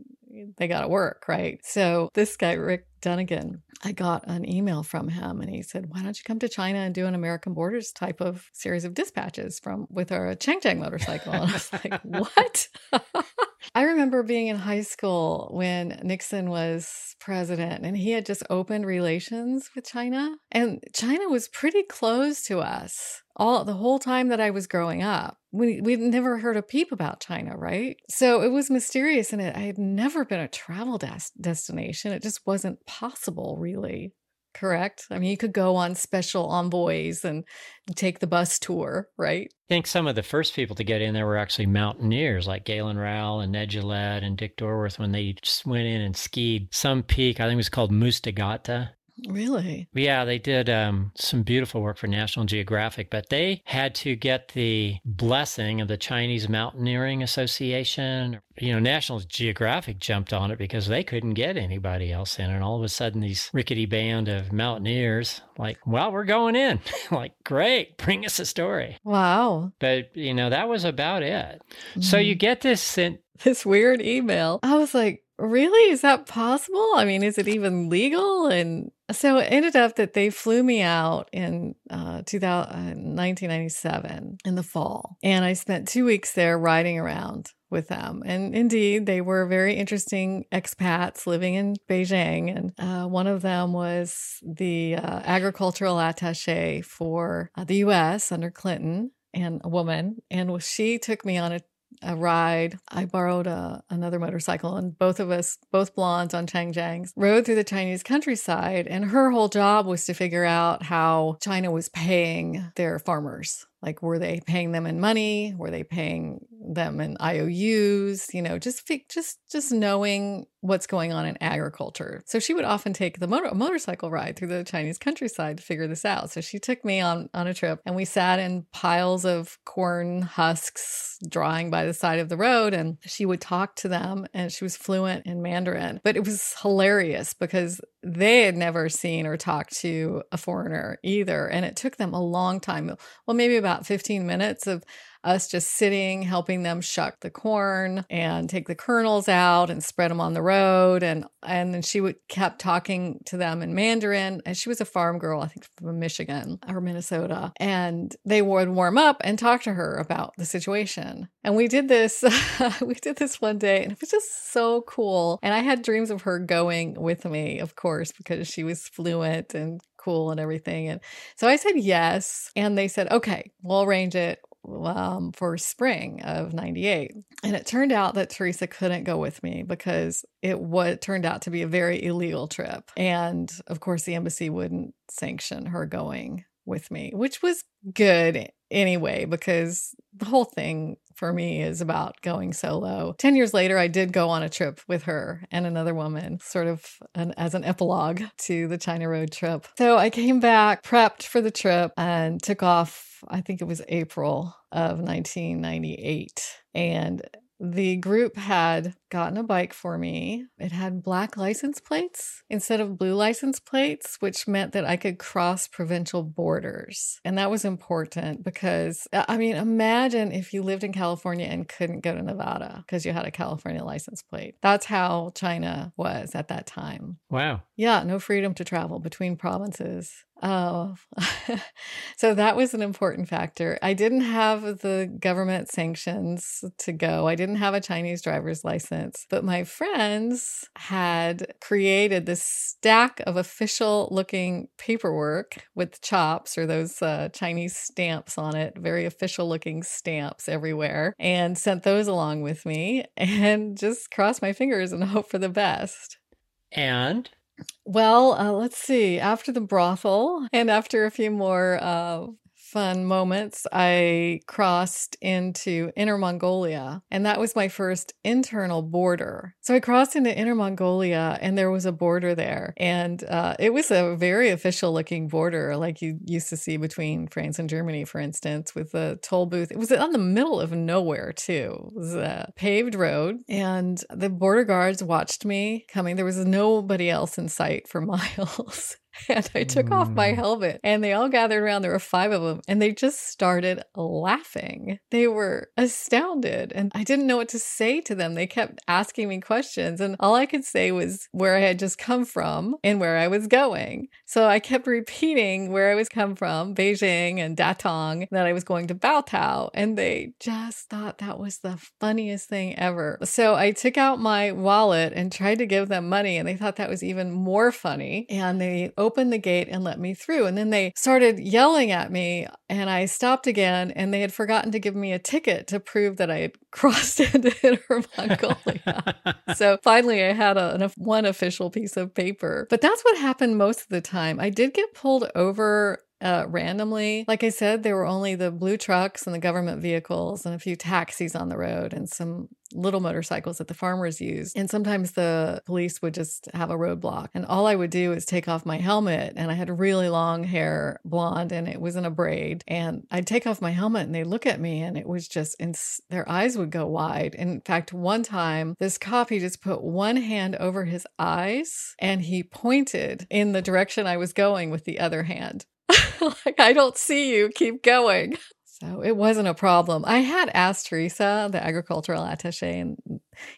they got to work, right? So this guy, Rick Dunnigan, I got an email from him and he said, Why don't you come to China and do an American Borders type of series of dispatches from with our Chang Chang motorcycle? And I was like, What? I remember being in high school when Nixon was president and he had just opened relations with China. And China was pretty close to us all the whole time that I was growing up. We we'd never heard a peep about China, right? So it was mysterious and it I had never been a travel des- destination. It just wasn't possible really correct? I mean, you could go on special envoys and take the bus tour, right? I think some of the first people to get in there were actually mountaineers like Galen Rowell and Ned Gillette and Dick Dorworth when they just went in and skied some peak. I think it was called Muztagh Ata. Really? Yeah, they did um, some beautiful work for National Geographic, but they had to get the blessing of the Chinese Mountaineering Association. You know, National Geographic jumped on it because they couldn't get anybody else in. And all of a sudden, these rickety band of mountaineers, like, well, we're going in. like, great, bring us a story. Wow. But, you know, that was about it. Mm-hmm. So you get this. this weird email. I was like, really? Is that possible? I mean, is it even legal? And so it ended up that they flew me out in uh, 2000, 1997 in the fall. And I spent two weeks there riding around with them. And indeed, they were very interesting expats living in Beijing. And uh, one of them was the uh, agricultural attache for uh, the US under Clinton and a woman. And she took me on a a ride. I borrowed a, another motorcycle, and both of us, both blondes on Chang Changs, rode through the Chinese countryside. And her whole job was to figure out how China was paying their farmers. Like, were they paying them in money? Were they paying them in IOUs? You know, just just just knowing what's going on in agriculture. So she would often take the motor, a motorcycle ride through the Chinese countryside to figure this out. So she took me on on a trip, and we sat in piles of corn husks drying by the side of the road, and she would talk to them, and she was fluent in Mandarin. But it was hilarious because they had never seen or talked to a foreigner either, and it took them a long time. Well, maybe about about 15 minutes of us just sitting, helping them shuck the corn and take the kernels out and spread them on the road. And and then she would kept talking to them in Mandarin. And she was a farm girl, I think from Michigan or Minnesota. And they would warm up and talk to her about the situation. And we did this, we did this one day, and it was just so cool. And I had dreams of her going with me, of course, because she was fluent and cool and everything. And so I said yes. And they said, okay, we'll arrange it um, for spring of 98. And it turned out that Teresa couldn't go with me because it turned out to be a very illegal trip. And of course, the embassy wouldn't sanction her going with me, which was good anyway, because the whole thing for me is about going solo. 10 years later, I did go on a trip with her and another woman, sort of an, as an epilogue to the China Road trip. So I came back, prepped for the trip, and took off, I think it was April of 1998. And the group had gotten a bike for me. It had black license plates instead of blue license plates, which meant that I could cross provincial borders. And that was important because, uh, I mean, imagine if you lived in California and couldn't go to Nevada because you had a California license plate. That's how China was at that time. Wow. Yeah, no freedom to travel between provinces. Oh, so that was an important factor. I didn't have the government sanctions to go. I didn't have a Chinese driver's license, but my friends had created this stack of official looking paperwork with chops or those uh, Chinese stamps on it, very official looking stamps everywhere, and sent those along with me and just crossed my fingers and hope for the best. And well, uh, let's see. After the brothel and after a few more uh, fun moments, I crossed into Inner Mongolia, and that was my first internal border. So I crossed into Inner Mongolia, and there was a border there, and uh, it was a very official looking border, like you used to see between France and Germany, for instance, with the toll booth. It was on the middle of nowhere, too. It was a paved road, and the border guards watched me coming. There was nobody else in sight for miles. and I took mm. off my mm. helmet and they all gathered around. There were five of them and they just started laughing. They were astounded and I didn't know what to say to them. They kept asking me questions and all I could say was where I had just come from and where I was going. So I kept repeating where I was come from, Beijing and Datong, that I was going to Baotou. And they just thought that was the funniest thing ever. So I took out my wallet and tried to give them money and they thought that was even more funny. And they opened the gate and let me through. And then they started yelling at me and I stopped again and they had forgotten to give me a ticket to prove that I had crossed into Inner Mongolia. so finally I had a, one official piece of paper. But that's what happened most of the time. I did get pulled over uh, randomly. Like I said, there were only the blue trucks and the government vehicles and a few taxis on the road and some little motorcycles that the farmers used. And sometimes the police would just have a roadblock. And all I would do is take off my helmet. And I had really long hair, blonde, and it was in a braid. And I'd take off my helmet and they'd look at me and it was just, and their eyes would go wide. In fact, one time, this cop, he just put one hand over his eyes and he pointed in the direction I was going with the other hand. like, I don't see you. Keep going. So it wasn't a problem. I had asked Teresa, the agricultural attache, and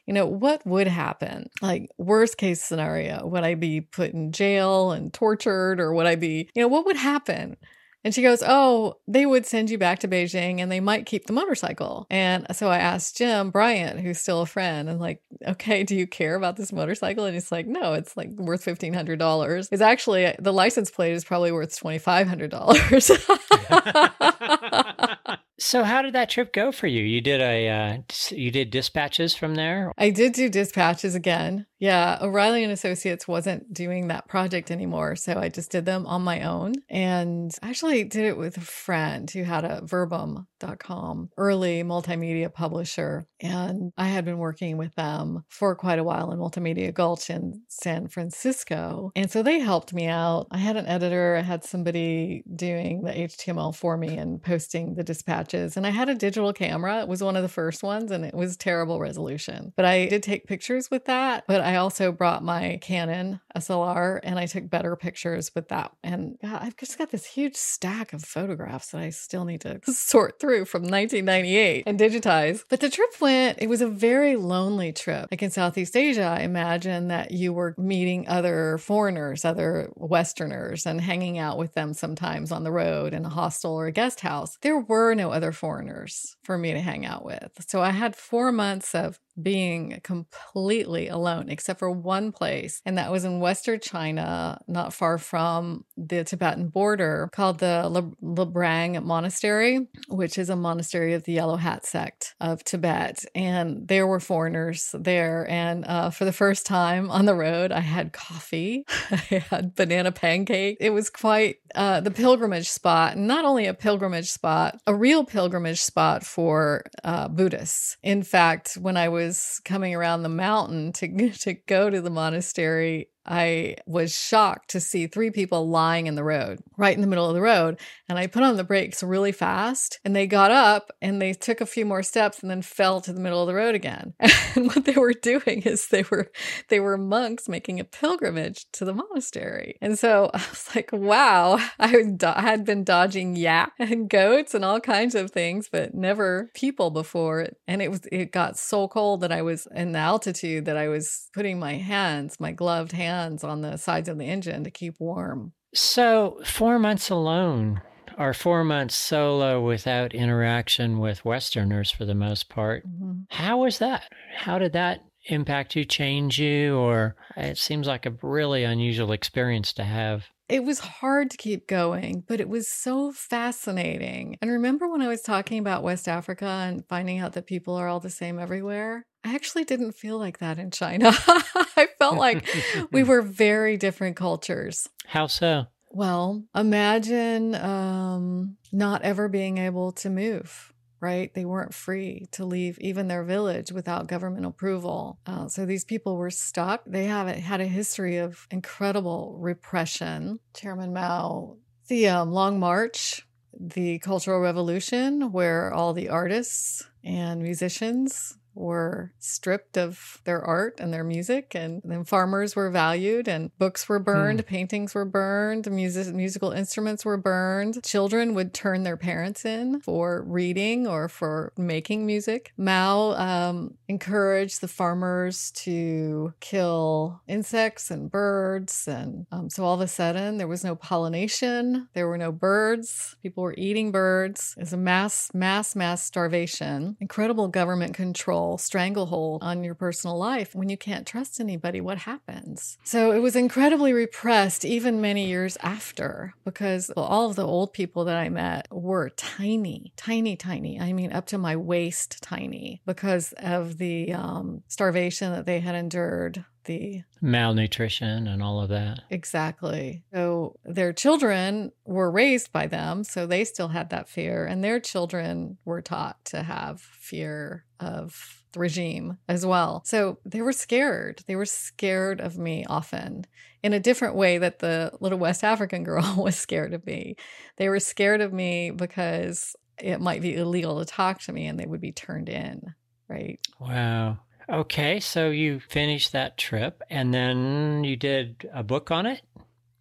you know, what would happen? Like, worst case scenario, would I be put in jail and tortured, or would I be, you know, what would happen? And she goes, Oh, they would send you back to Beijing and they might keep the motorcycle. And so I asked Jim Bryant, who's still a friend, and like, okay, do you care about this motorcycle? And he's like, no, it's like worth $1,500. It's actually, the license plate is probably worth $2,500. So how did that trip go for you? You did a uh, you did dispatches from there? I did do dispatches again. Yeah, O'Reilly and Associates wasn't doing that project anymore, so I just did them on my own and actually did it with a friend who had a verbum.com early multimedia publisher and I had been working with them for quite a while in Multimedia Gulch in San Francisco. And so they helped me out. I had an editor, I had somebody doing the HTML for me and posting the dispatches and I had a digital camera. It was one of the first ones and it was terrible resolution. But I did take pictures with that, but I also brought my Canon SLR and I took better pictures with that. And God, I've just got this huge stack of photographs that I still need to sort through from 1998 and digitize. But the trip went, it was a very lonely trip. Like in Southeast Asia, I imagine that you were meeting other foreigners, other Westerners, and hanging out with them sometimes on the road in a hostel or a guest house. There were no other foreigners for me to hang out with. So I had four months of being completely alone, except for one place, and that was in Western China, not far from the Tibetan border, called the Le- Labrang Monastery, which is a monastery of the Yellow Hat sect of Tibet. And there were foreigners there. And uh, for the first time on the road, I had coffee, I had banana pancake. It was quite uh, the pilgrimage spot, not only a pilgrimage spot, a real pilgrimage spot for uh, Buddhists. In fact, when I was was coming around the mountain to to go to the monastery, I was shocked to see three people lying in the road, right in the middle of the road. And I put on the brakes really fast and they got up and they took a few more steps and then fell to the middle of the road again. And what they were doing is they were they were monks making a pilgrimage to the monastery. And so I was like, wow, I had been dodging yak and goats and all kinds of things, but never people before. And it was it got so cold that I was in the altitude that I was putting my hands, my gloved hands on the sides of the engine to keep warm. So, four months alone, or four months solo without interaction with Westerners for the most part. Mm-hmm. How was that? How did that impact you, change you, or it seems like a really unusual experience to have? It was hard to keep going, but it was so fascinating. And remember when I was talking about West Africa and finding out that people are all the same everywhere? I actually didn't feel like that in China. I felt like we were very different cultures. How so? Well, imagine um, not ever being able to move right? They weren't free to leave even their village without government approval. Uh, so these people were stuck. They haven't had a history of incredible repression. Chairman Mao, the um, Long March, the Cultural Revolution, where all the artists and musicians were stripped of their art and their music, and then farmers were valued, and books were burned, hmm. paintings were burned, music, musical instruments were burned. Children would turn their parents in for reading or for making music. Mao um, encouraged the farmers to kill insects and birds, and um, so all of a sudden there was no pollination, there were no birds, people were eating birds. It was a mass, mass, mass starvation. Incredible government control, stranglehold on your personal life. When you can't trust anybody, what happens? So it was incredibly repressed even many years after because all of the old people that I met were tiny, tiny, tiny. I mean, up to my waist tiny because of the um, starvation that they had endured the malnutrition and all of that. Exactly. So their children were raised by them, so they still had that fear, and their children were taught to have fear of the regime as well. So they were scared. They were scared of me often in a different way that the little West African girl was scared of me. They were scared of me because it might be illegal to talk to me and they would be turned in, right? Wow. Okay, so you finished that trip and then you did a book on it?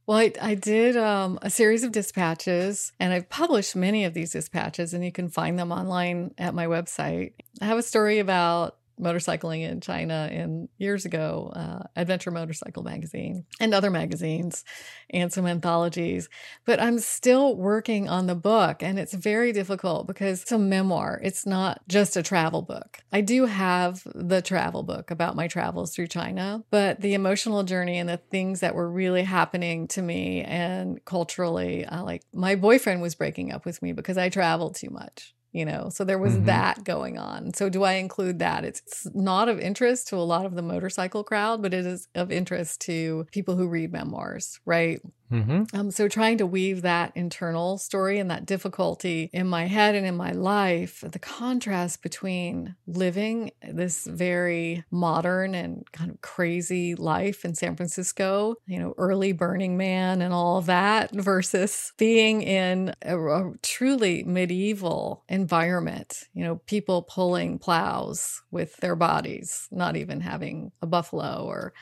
Well, I, I did um, a series of dispatches, and I've published many of these dispatches, and you can find them online at my website. I have a story about motorcycling in China in years ago, uh, Adventure Motorcycle magazine and other magazines and some anthologies. But I'm still working on the book and it's very difficult because it's a memoir. It's not just a travel book. I do have the travel book about my travels through China, but the emotional journey and the things that were really happening to me and culturally, uh, like my boyfriend was breaking up with me because I traveled too much you know so there was mm-hmm. that going on. So do i include that? It's, it's, not of interest to a lot of the motorcycle crowd but it is of interest to people who read memoirs right Mm-hmm. Um, so trying to weave that internal story and that difficulty in my head and in my life, the contrast between living this very modern and kind of crazy life in San Francisco, you know, early Burning Man and all that, versus being in a, a truly medieval environment, you know, people pulling plows with their bodies, not even having a buffalo or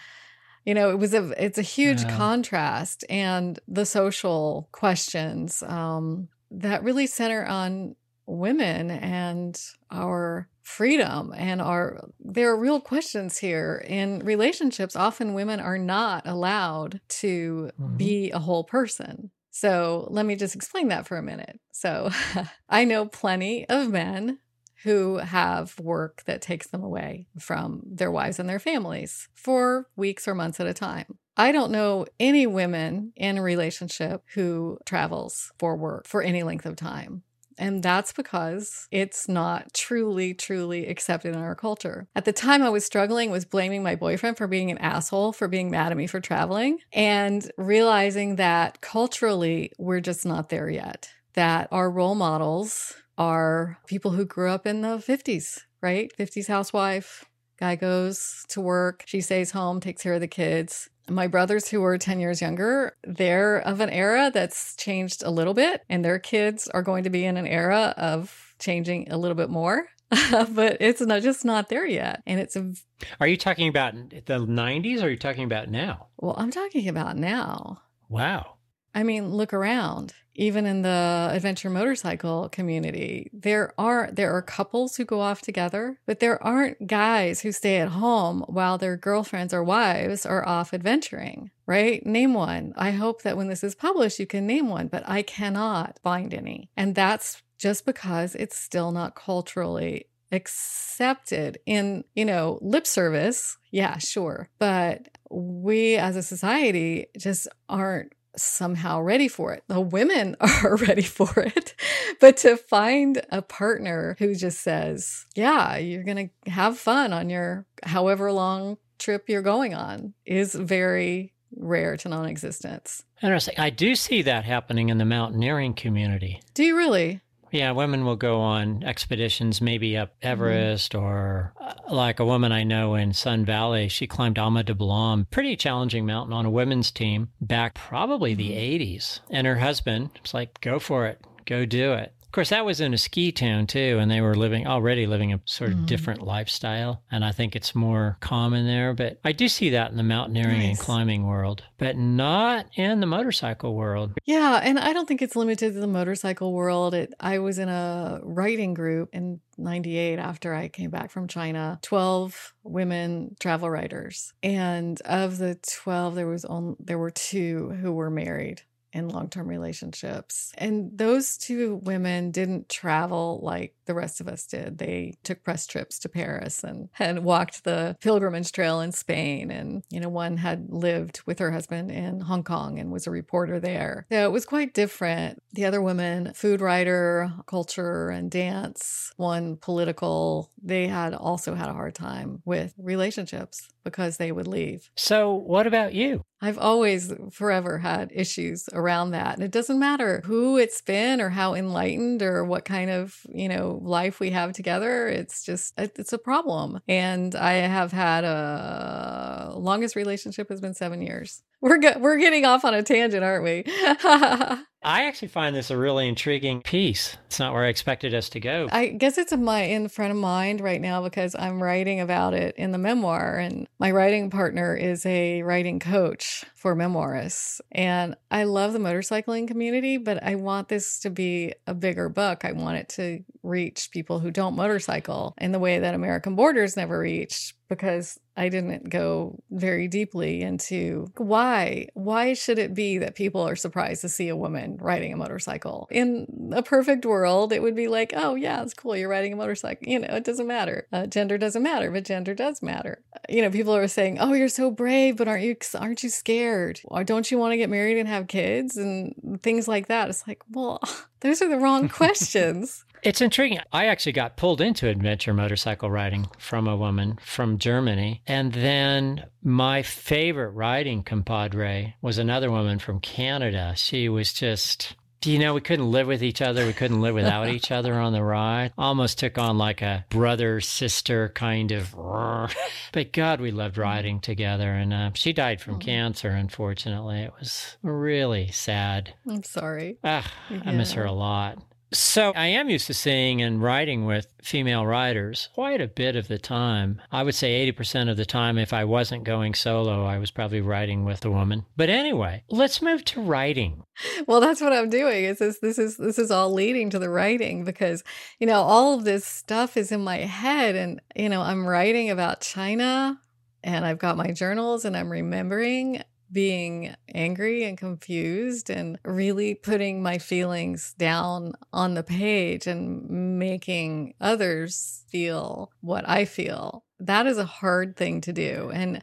you know it was a it's a huge yeah. contrast and the social questions um, that really center on women and our freedom and our there are real questions here in relationships often women are not allowed to mm-hmm. be a whole person so let me just explain that for a minute so i know plenty of men who have work that takes them away from their wives and their families for weeks or months at a time. I don't know any women in a relationship who travels for work for any length of time. And that's because it's not truly, truly accepted in our culture. At the time, I was struggling with blaming my boyfriend for being an asshole, for being mad at me for traveling, and realizing that culturally, we're just not there yet. That our role models are people who grew up in the 50s, right? 50s housewife. Guy goes to work, she stays home, takes care of the kids. My brothers, who are 10 years younger, they're of an era that's changed a little bit, and their kids are going to be in an era of changing a little bit more. but it's not just not there yet. And it's a. Are you talking about the 90s or are you talking about now? Well, I'm talking about now. Wow. I mean, look around. Even in the adventure motorcycle community, there are there are couples who go off together, but there aren't guys who stay at home while their girlfriends or wives are off adventuring, right? Name one. I hope that when this is published you can name one, but I cannot find any. And that's just because it's still not culturally accepted in, you know, lip service. Yeah, sure. But we as a society just aren't somehow ready for it. The women are ready for it. But to find a partner who just says, yeah, you're going to have fun on your however long trip you're going on is very rare to non existence. Interesting. I do see that happening in the mountaineering community. Do you really? Yeah, women will go on expeditions, maybe up mm-hmm. Everest mm-hmm. or uh, like a woman I know in Sun Valley. She climbed Ama Dablam, pretty challenging mountain on a women's team back probably the 80s. Mm-hmm. And her husband was like, go for it, go do it. Course, that was in a ski town too, and they were living already living a sort of mm. different lifestyle. And I think it's more common there. But I do see that in the mountaineering nice. and climbing world, but not in the motorcycle world. Yeah. And I don't think it's limited to the motorcycle world. It, I was in a writing group in 98 after I came back from China, 12 women travel writers. And of the 12, there was only, there were two who were married in long term relationships. And those two women didn't travel like the rest of us did. They took press trips to Paris and had walked the pilgrimage trail in Spain. And, you know, one had lived with her husband in Hong Kong and was a reporter there. So it was quite different. The other women, food writer, culture and dance, one political, they had also had a hard time with relationships because they would leave. So, what about you? I've always forever had issues around that. And it doesn't matter who it's been or how enlightened or what kind of, you know, life we have together. It's just, it's a problem. And I have had a longest relationship has been seven years. We're, get, we're getting off on a tangent, aren't we? I actually find this a really intriguing piece. It's not where I expected us to go. I guess it's in my in front of mind right now because I'm writing about it in the memoir, and my writing partner is a writing coach for memoirists. And I love the motorcycling community, but I want this to be a bigger book. I want it to reach people who don't motorcycle in the way that American Borders never reached because I didn't go very deeply into why why should it be that people are surprised to see a woman riding a motorcycle. In a perfect world, it would be like, "Oh yeah, it's cool you're riding a motorcycle." You know, it doesn't matter. Uh, gender doesn't matter, but gender does matter. You know, people are saying, "Oh, you're so brave, but aren't you aren't you scared? Or don't you want to get married and have kids and things like that?" It's like, "Well, those are the wrong questions." It's intriguing. I actually got pulled into adventure motorcycle riding from a woman from Germany. And then my favorite riding compadre was another woman from Canada. She was just do you know, we couldn't live with each other. We couldn't live without each other on the ride. Almost took on like a brother sister kind of. but God, we loved riding together. And uh, she died from cancer, unfortunately. It was really sad. I'm sorry. Ah, yeah. I miss her a lot. So I am used to seeing and writing with female writers quite a bit of the time. I would say 80% of the time, if I wasn't going solo, I was probably writing with a woman. But anyway, let's move to writing. Well, that's what I'm doing. Is this this is this is all leading to the writing because you know all of this stuff is in my head, and you know I'm writing about China, and I've got my journals, and I'm remembering being angry and confused and really putting my feelings down on the page and making others feel what I feel. That is a hard thing to do. And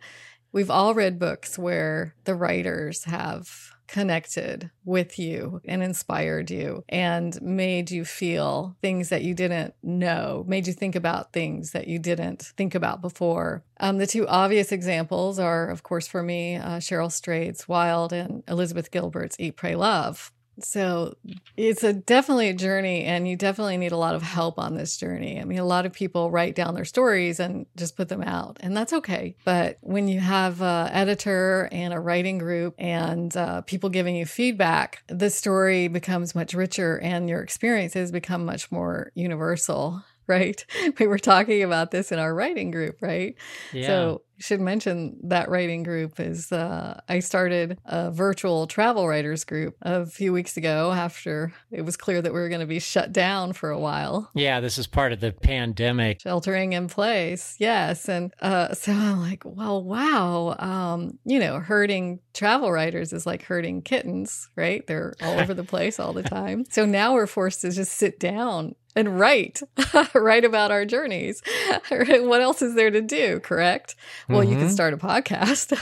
we've all read books where the writers have connected with you and inspired you and made you feel things that you didn't know, made you think about things that you didn't think about before. Um, the two obvious examples are, of course, for me, uh, Cheryl Strayed's Wild and Elizabeth Gilbert's Eat, Pray, Love. So it's a definitely a journey, and you definitely need a lot of help on this journey. I mean, a lot of people write down their stories and just put them out, and that's okay. But when you have an editor and a writing group and uh, people giving you feedback, the story becomes much richer, and your experiences become much more universal right? We were talking about this in our writing group, right? Yeah. So should mention that writing group is uh, I started a virtual travel writers group a few weeks ago after it was clear that we were going to be shut down for a while. Yeah, this is part of the pandemic. Sheltering in place, yes. And uh, so I'm like, well, wow. Um, you know, herding travel writers is like herding kittens, right? They're all over the place all the time. So now we're forced to just sit down and write, write about our journeys. what else is there to do? Correct. Well, mm-hmm. you can mm-hmm. start a podcast.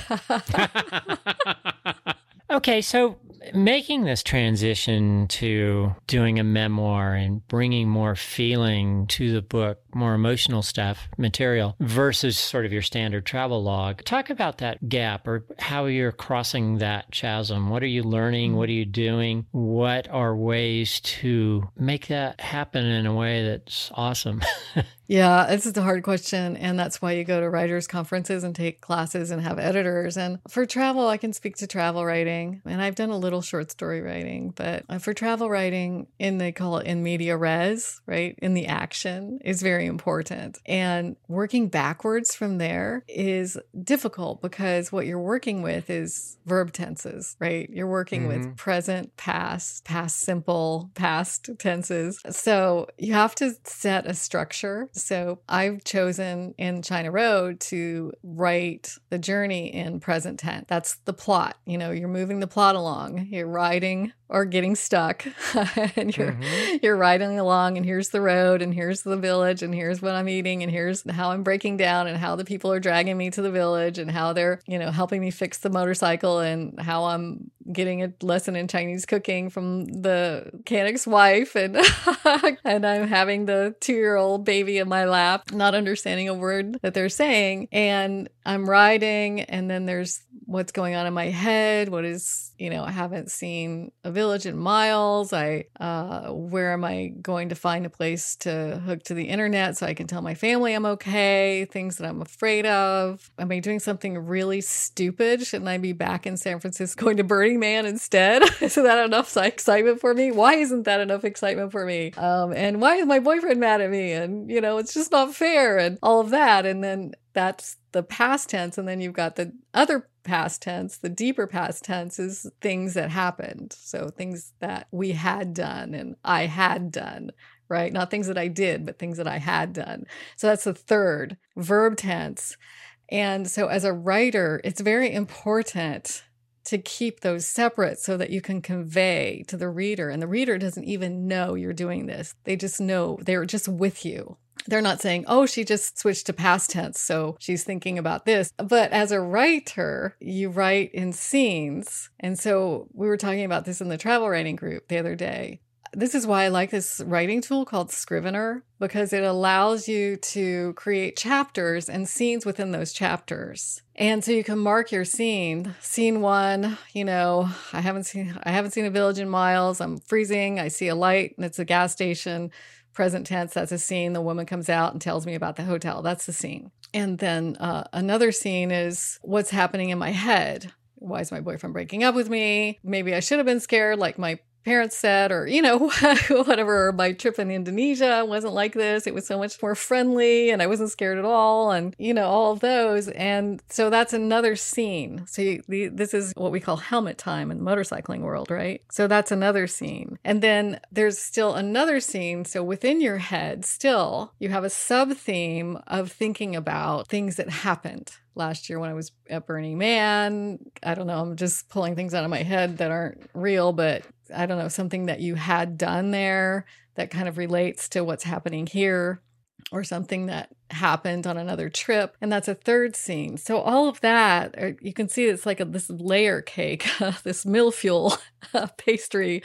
okay, so making this transition to doing a memoir and bringing more feeling to the book, more emotional stuff, material versus sort of your standard travel log. Talk about that gap or how you're crossing that chasm. What are you learning? What are you doing? What are ways to make that happen in a way that's awesome? Yeah, this is a hard question. And that's why you go to writers' conferences and take classes and have editors. And for travel, I can speak to travel writing. And I've done a little short story writing. But uh, for travel writing, in they call it in media res, right? In the action is very important. And working backwards from there is difficult because what you're working with is verb tenses, right? You're working mm-hmm. with present, past, past simple, past tenses. So you have to set a structure. So I've chosen in China Road to write the journey in present tense. That's the plot. You know, you're moving the plot along. You're riding or getting stuck and you're mm-hmm. you're riding along and here's the road and here's the village and here's what I'm eating and here's how I'm breaking down and how the people are dragging me to the village and how they're, you know, helping me fix the motorcycle and how I'm getting a lesson in Chinese cooking from the mechanic's wife and and I'm having the 2-year-old baby in my lap not understanding a word that they're saying and I'm riding and then there's what's going on in my head what is you know i haven't seen a village in miles. I uh, where am i going to find a place to hook to the internet so i can tell my family i'm okay things that i'm afraid of? Am i doing something really stupid? Shouldn't i be back in san francisco going to burning man instead? Is that enough excitement for me? Why isn't that enough excitement for me? Um, and why is my boyfriend mad at me? And you know it's just not fair and all of that. And then that's the past tense. And then you've got the other past tense, the deeper past tense is things that happened. So things that we had done and I had done, right? Not things that I did, but things that I had done. So that's the third verb tense. And so as a writer, it's very important to keep those separate so that you can convey to the reader. And the reader doesn't even know you're doing this. They just know they're just with you they're not saying, oh, she just switched to past tense, so she's thinking about this. But as a writer, you write in scenes. And so we were talking about this in the travel writing group the other day. This is why I like this writing tool called Scrivener because it allows you to create chapters and scenes within those chapters. And so you can mark your scene. Scene 1, you know, I haven't seen I haven't seen a village in miles. I'm freezing. I see a light and it's a gas station present tense, that's a scene. The woman comes out and tells me about the hotel. That's the scene. And then uh, another scene is what's happening in my head. Why is my boyfriend breaking up with me? Maybe I should have been scared, like my parents said, or, you know, whatever. My trip in Indonesia wasn't like this. It was so much more friendly and I wasn't scared at all. And, you know, all those. And so that's another scene. So you, the, this is what we call helmet time in the motorcycling world, right? So that's another scene. And then there's still another scene. So within your head, still, you have a sub theme of thinking about things that happened last year when I was at Burning Man. I don't know, I'm just pulling things out of my head that aren't real, but I don't know, something that you had done there that kind of relates to what's happening here or something that happened on another trip and that's a third scene. So all of that uh, you can see it's like a, this layer cake this mille-feuille pastry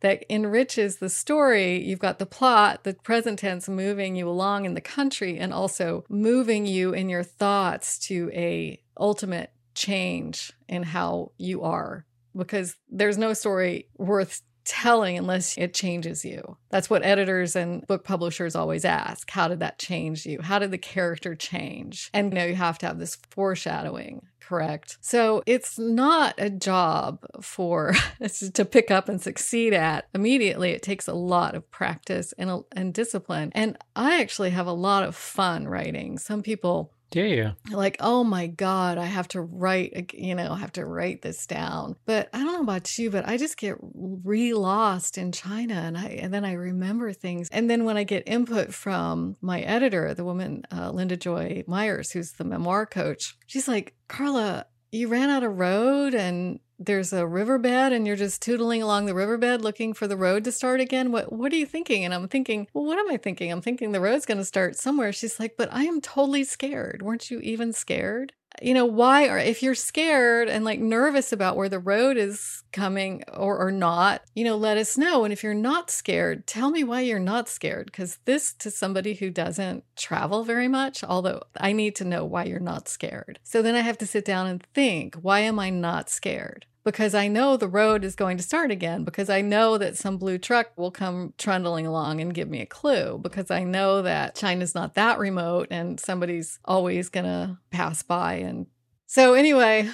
that enriches the story. You've got the plot the present tense moving you along in the country and also moving you in your thoughts to a ultimate change in how you are because there's no story worth telling unless it changes you. That's what editors and book publishers always ask. How did that change you? How did the character change? And you know, you have to have this foreshadowing, correct? So it's not a job for to pick up and succeed at immediately. It takes a lot of practice and, and discipline. And I actually have a lot of fun writing. Some people do you? Like, oh my God, I have to write, you know, I have to write this down. But I don't know about you, but I just get re lost in China and I, and then I remember things. And then when I get input from my editor, the woman, uh, Linda Joy Myers, who's the memoir coach, she's like, Carla, you ran out of road and there's a riverbed and you're just tootling along the riverbed looking for the road to start again? What what are you thinking? And i'm thinking well what am i thinking? I'm thinking the road's going to start somewhere. She's like but i am totally scared. Weren't you even scared you know why or if you're scared and like nervous about where the road is coming or, or not you know let us know. And if you're not scared tell me why you're not scared because this to somebody who doesn't travel very much although i need to know why you're not scared. So then i have to sit down and think why am i not scared because I know the road is going to start again, because I know that some blue truck will come trundling along and give me a clue, because I know that China's not that remote and somebody's always going to pass by. And so, anyway,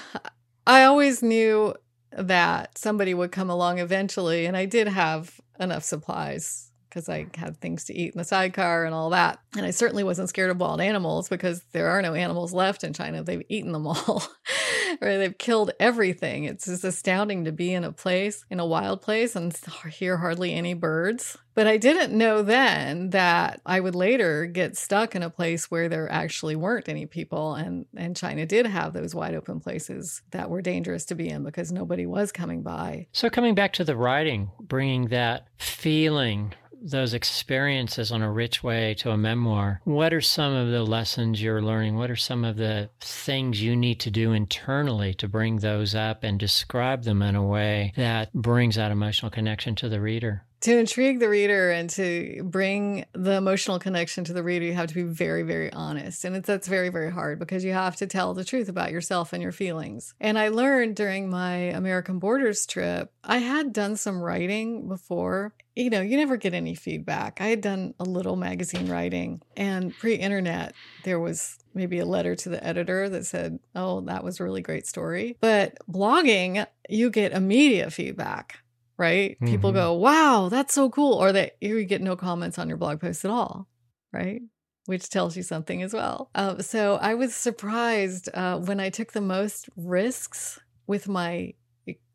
I always knew that somebody would come along eventually. And I did have enough supplies because I had things to eat in the sidecar and all that. And I certainly wasn't scared of wild animals because there are no animals left in China. They've eaten them all, or they've killed everything. It's just astounding to be in a place, in a wild place, and hear hardly any birds. But I didn't know then that I would later get stuck in a place where there actually weren't any people. And, and China did have those wide open places that were dangerous to be in because nobody was coming by. So, coming back to the writing, bringing that feeling those experiences on a rich way to a memoir, what are some of the lessons you're learning? What are some of the things you need to do internally to bring those up and describe them in a way that brings that emotional connection to the reader? To intrigue the reader and to bring the emotional connection to the reader, you have to be very, very honest. And it's, that's very, very hard because you have to tell the truth about yourself and your feelings. And I learned during my American Borders trip, I had done some writing before. You know, you never get any feedback. I had done a little magazine writing, and pre internet, there was maybe a letter to the editor that said, Oh, that was a really great story. But blogging, you get immediate feedback right? Mm-hmm. People go, wow, that's so cool. Or that you get no comments on your blog post at all, right? Which tells you something as well. Uh, so I was surprised uh, when I took the most risks with my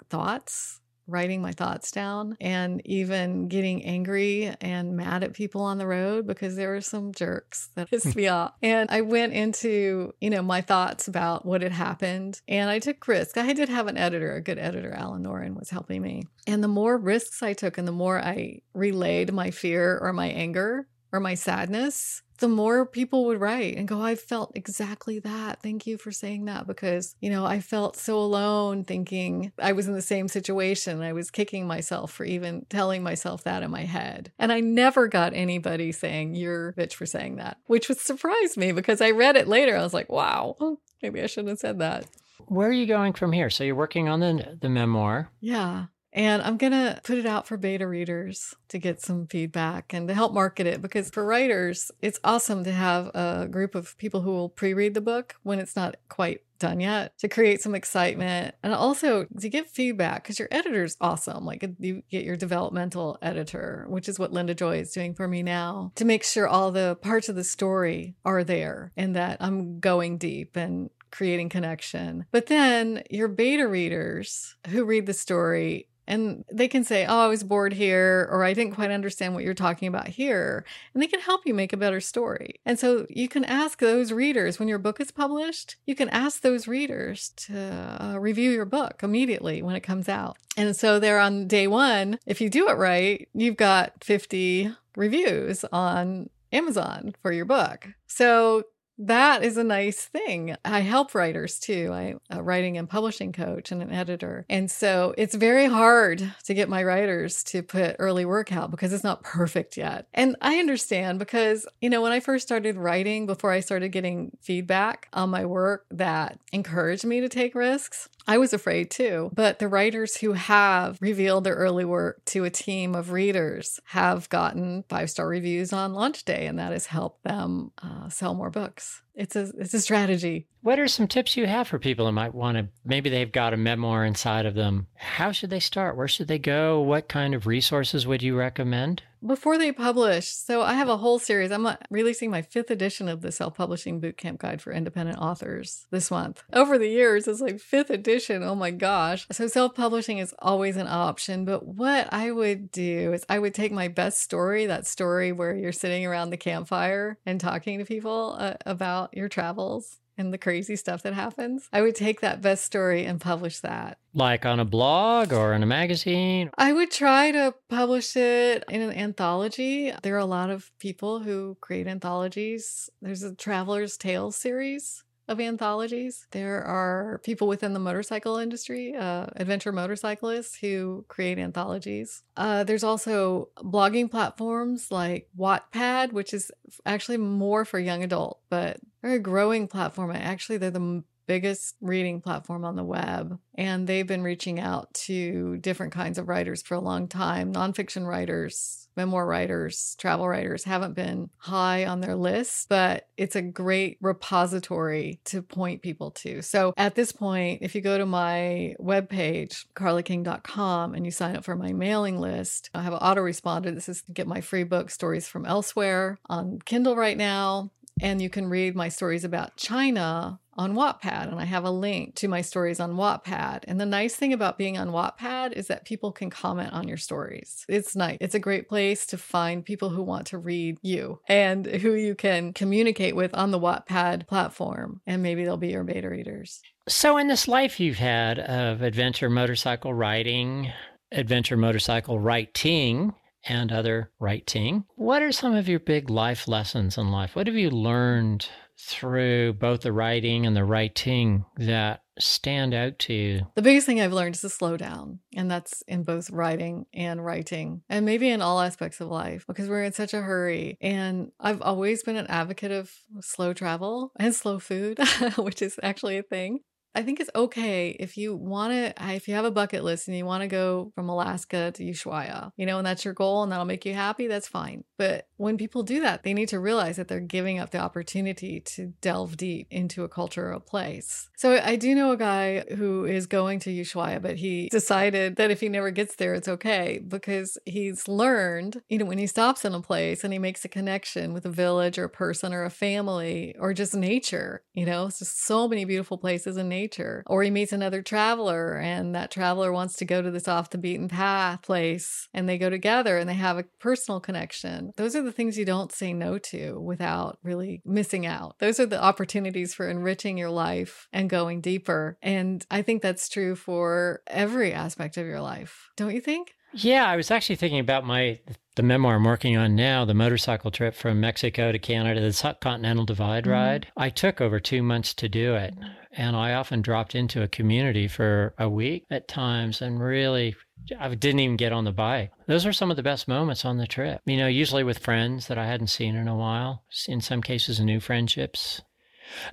thoughts writing my thoughts down and even getting angry and mad at people on the road because there were some jerks that pissed me off. And I went into, you know, my thoughts about what had happened and I took risks. I did have an editor, a good editor, Allen Noren was helping me. And the more risks I took and the more I relayed my fear or my anger or my sadness, the more people would write and go, I felt exactly that. Thank you for saying that because, you know, I felt so alone thinking I was in the same situation. I was kicking myself for even telling myself that in my head. And I never got anybody saying, You're bitch for saying that, which would surprise me because I read it later. I was like, Wow, oh, maybe I shouldn't have said that. Where are you going from here? So you're working on the the memoir. Yeah. And I'm going to put it out for beta readers to get some feedback and to help market it because for writers, it's awesome to have a group of people who will pre read the book when it's not quite done yet to create some excitement and also to get feedback because your editor is awesome. Like you get your developmental editor, which is what Linda Joy is doing for me now, to make sure all the parts of the story are there and that I'm going deep and creating connection. But then your beta readers who read the story and they can say, Oh, I was bored here, or I didn't quite understand what you're talking about here. And they can help you make a better story. And so you can ask those readers when your book is published, you can ask those readers to uh, review your book immediately when it comes out. And so they're on day one. If you do it right, you've got 50 reviews on Amazon for your book. So that is a nice thing. I help writers too. I'm a uh, writing and publishing coach and an editor. And so it's very hard to get my writers to put early work out because it's not perfect yet. And I understand because, you know, when I first started writing, before I started getting feedback on my work that encouraged me to take risks, I was afraid too. But the writers who have revealed their early work to a team of readers have gotten five star reviews on launch day, and that has helped them uh, sell more books. It's a it's a strategy. What are some tips you have for people who might want to maybe they've got a memoir inside of them? How should they start? Where should they go? What kind of resources would you recommend? Before they publish, so I have a whole series. I'm uh, releasing my fifth edition of the Self Publishing Bootcamp Guide for Independent Authors this month. Over the years, it's like fifth edition. Oh my gosh. So self publishing is always an option. But what I would do is I would take my best story, that story where you're sitting around the campfire and talking to people uh, about your travels and the crazy stuff that happens, I would take that best story and publish that. Like on a blog or in a magazine? I would try to publish it in an anthology. There are a lot of people who create anthologies. There's a Traveler's Tales series of anthologies. There are people within the motorcycle industry, uh, adventure motorcyclists who create anthologies. Uh, there's also blogging platforms like Wattpad, which is actually more for young adult, but they're a growing platform. Actually, they're the biggest reading platform on the web. And they've been reaching out to different kinds of writers for a long time. Nonfiction writers, memoir writers, travel writers haven't been high on their list, but it's a great repository to point people to. So at this point, if you go to my webpage, carlaking.com, and you sign up for my mailing list, I have an autoresponder. This is get my free book, Stories from Elsewhere, on Kindle right now. And you can read my stories about China on Wattpad, and I have a link to my stories on Wattpad. And the nice thing about being on Wattpad is that people can comment on your stories. It's nice. It's a great place to find people who want to read you and who you can communicate with on the Wattpad platform, and maybe they'll be your beta readers. So, in this life you've had of adventure motorcycle riding, adventure motorcycle writing, and other writing. What are some of your big life lessons in life? What have you learned through both the writing and the writing that stand out to you? The biggest thing I've learned is to slow down, and that's in both writing and writing, and maybe in all aspects of life because we're in such a hurry. And I've always been an advocate of slow travel and slow food, which is actually a thing. I think it's okay if you want to, if you have a bucket list and you want to go from Alaska to Ushuaia, you know, and that's your goal and that'll make you happy, that's fine. But when people do that, they need to realize that they're giving up the opportunity to delve deep into a culture or a place. So I do know a guy who is going to Ushuaia, but he decided that if he never gets there, it's okay because he's learned, you know, when he stops in a place and he makes a connection with a village or a person or a family or just nature, you know, it's just so many beautiful places in nature nature. Or he meets another traveler and that traveler wants to go to this off the beaten path place and they go together and they have a personal connection. Those are the things you don't say no to without really missing out. Those are the opportunities for enriching your life and going deeper. And I think that's true for every aspect of your life. Don't you think? Yeah, I was actually thinking about my the memoir I'm working on now, the motorcycle trip from Mexico to Canada, the Continental Divide mm-hmm. ride. I took over two months to do it. And I often dropped into a community for a week at times and really I didn't even get on the bike. Those were some of the best moments on the trip. You know, usually with friends that I hadn't seen in a while, in some cases, new friendships.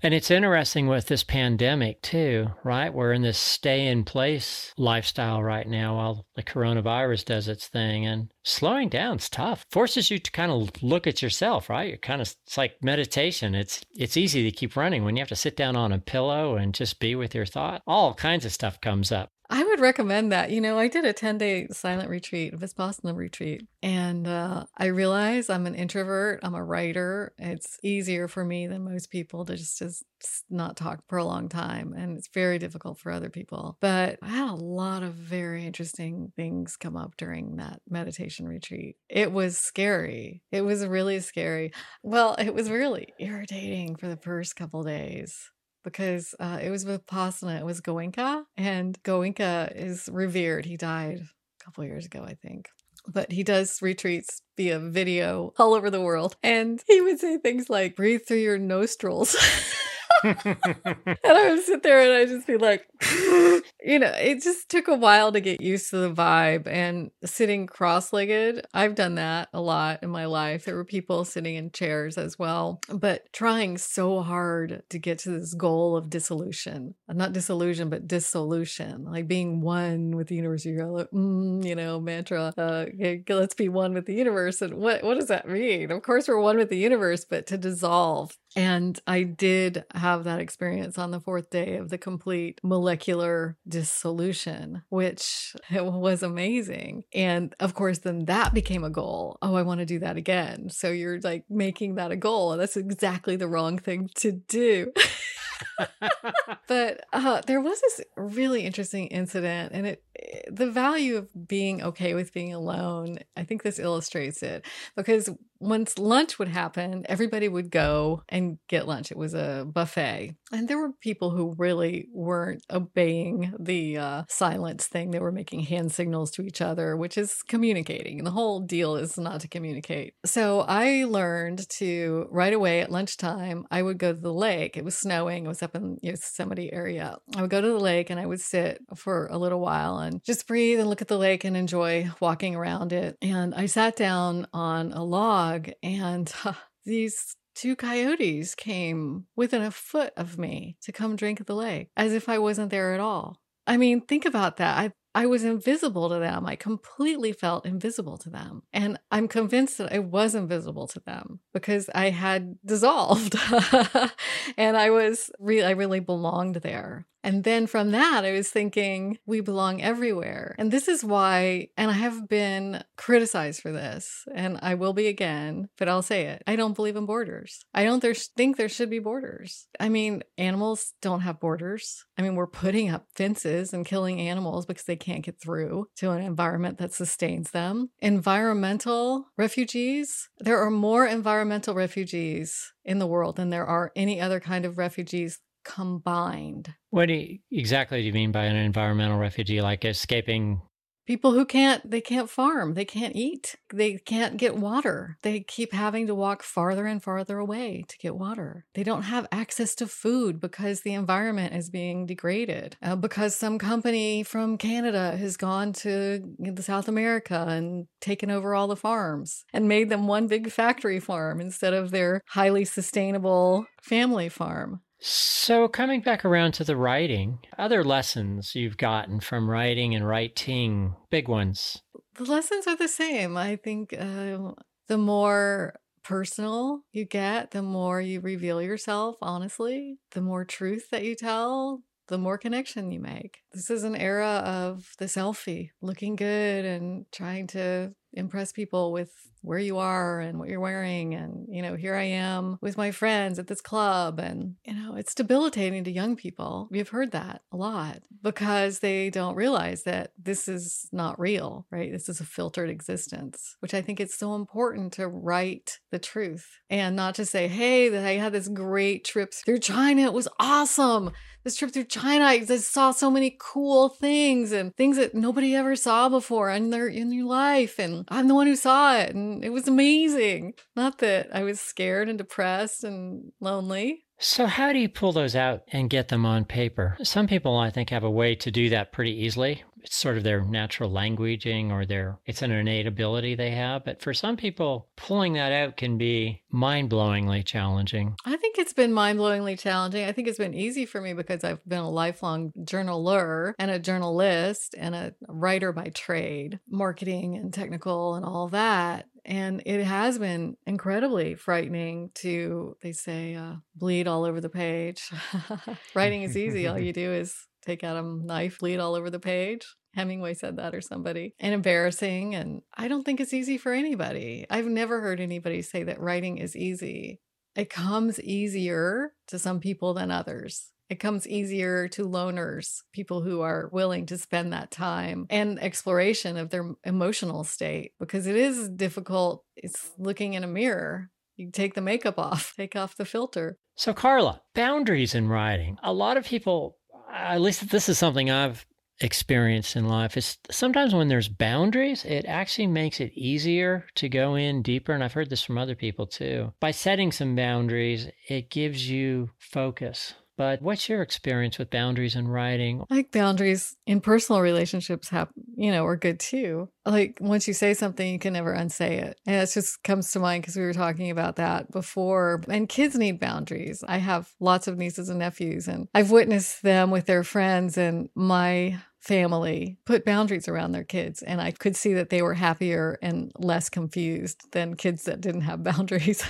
And it's interesting with this pandemic too, right? We're in this stay in place lifestyle right now while the coronavirus does its thing. And slowing down is tough. Forces you to kind of look at yourself, right? You're kind of it's like meditation. It's it's easy to keep running when you have to sit down on a pillow and just be with your thought. All kinds of stuff comes up. I would recommend that. You know, I did a 10 day silent retreat, Vipassana retreat, and uh, I realize I'm an introvert. I'm a writer. It's easier for me than most people to just, just not talk for a long time. And it's very difficult for other people. But I had a lot of very interesting things come up during that meditation retreat. It was scary. It was really scary. Well, it was really irritating for the first couple days because uh, it was with Vipassana. It was Goenka, and Goenka is revered. He died a couple years ago, I think. But he does retreats via video all over the world. And he would say things like, breathe through your nostrils. and I would sit there and I'd just be like, you know, it just took a while to get used to the vibe and sitting cross legged. I've done that a lot in my life. There were people sitting in chairs as well, but trying so hard to get to this goal of dissolution, not disillusion, but dissolution, like being one with the universe. You go, mm, you know, mantra, uh, let's be one with the universe. And what, what does that mean? Of course, we're one with the universe, but to dissolve. And I did have that experience on the fourth day of the complete molecular dissolution, which was amazing. And of course, then that became a goal. Oh, I want to do that again. So you're like making that a goal. And that's exactly the wrong thing to do. but uh, there was this really interesting incident, and it the value of being okay with being alone. I think this illustrates it because once lunch would happen, everybody would go and get lunch. It was a buffet, and there were people who really weren't obeying the uh, silence thing. They were making hand signals to each other, which is communicating. And the whole deal is not to communicate. So I learned to right away at lunchtime. I would go to the lake. It was snowing. It was up in Yosemite area. I would go to the lake and I would sit for a little while just breathe and look at the lake and enjoy walking around it. And I sat down on a log and uh, these two coyotes came within a foot of me to come drink at the lake as if I wasn't there at all. I mean, think about that. I I was invisible to them. I completely felt invisible to them. And I'm convinced that I was invisible to them because I had dissolved and I was really, I really belonged there. And then from that, I was thinking, we belong everywhere. And this is why, and I have been criticized for this, and I will be again, but I'll say it. I don't believe in borders. I don't there, think there should be borders. I mean, animals don't have borders. I mean, we're putting up fences and killing animals because they can't get through to an environment that sustains them. Environmental refugees, there are more environmental refugees in the world than there are any other kind of refugees combined. What do you, exactly do you mean by an environmental refugee? Like escaping people who can't they can't farm they can't eat they can't get water they keep having to walk farther and farther away to get water they don't have access to food because the environment is being degraded uh, because some company from canada has gone to south america and taken over all the farms and made them one big factory farm instead of their highly sustainable family farm so, coming back around to the writing, other lessons you've gotten from writing and writing, big ones. The lessons are the same. I think uh, the more personal you get, the more you reveal yourself honestly, the more truth that you tell, the more connection you make. This is an era of the selfie, looking good and trying to impress people with where you are and what you're wearing and you know here i am with my friends at this club and you know it's debilitating to young people. We've heard that a lot because they don't realize that this is not real right? This is a filtered existence which i think it's so important to write the truth and not to say hey that i had this great trip through china. It was awesome. This trip through China, I saw so many cool things and things that nobody ever saw before in their in your life. And I'm the one who saw it, and it was amazing. Not that I was scared and depressed and lonely. So, how do you pull those out and get them on paper? Some people, I think, have a way to do that pretty easily. It's sort of their natural languaging or their, it's an innate ability they have. But for some people, pulling that out can be mind blowingly challenging. I think it's been mind blowingly challenging. I think it's been easy for me because I've been a lifelong journaler and a journalist and a writer by trade, marketing and technical and all that and it has been incredibly frightening to they say uh, bleed all over the page writing is easy all you do is take out a knife bleed all over the page hemingway said that or somebody and embarrassing and i don't think it's easy for anybody i've never heard anybody say that writing is easy it comes easier to some people than others it comes easier to loners, people who are willing to spend that time and exploration of their emotional state because it is difficult. It's looking in a mirror. You take the makeup off, take off the filter. So, Carla, boundaries in writing. A lot of people, at least this is something I've experienced in life is sometimes when there's boundaries, it actually makes it easier to go in deeper. And I've heard this from other people too. By setting some boundaries, it gives you focus but what's your experience with boundaries in writing? Think boundaries in personal relationships have, you know, are good too. Like once you say something, you can never unsay it. And it just comes to mind because we were talking about that before. And kids need boundaries. I have lots of nieces and nephews, and I've witnessed them with their friends. And my family put boundaries around their kids. And I could see that they were happier and less confused than kids that didn't have boundaries.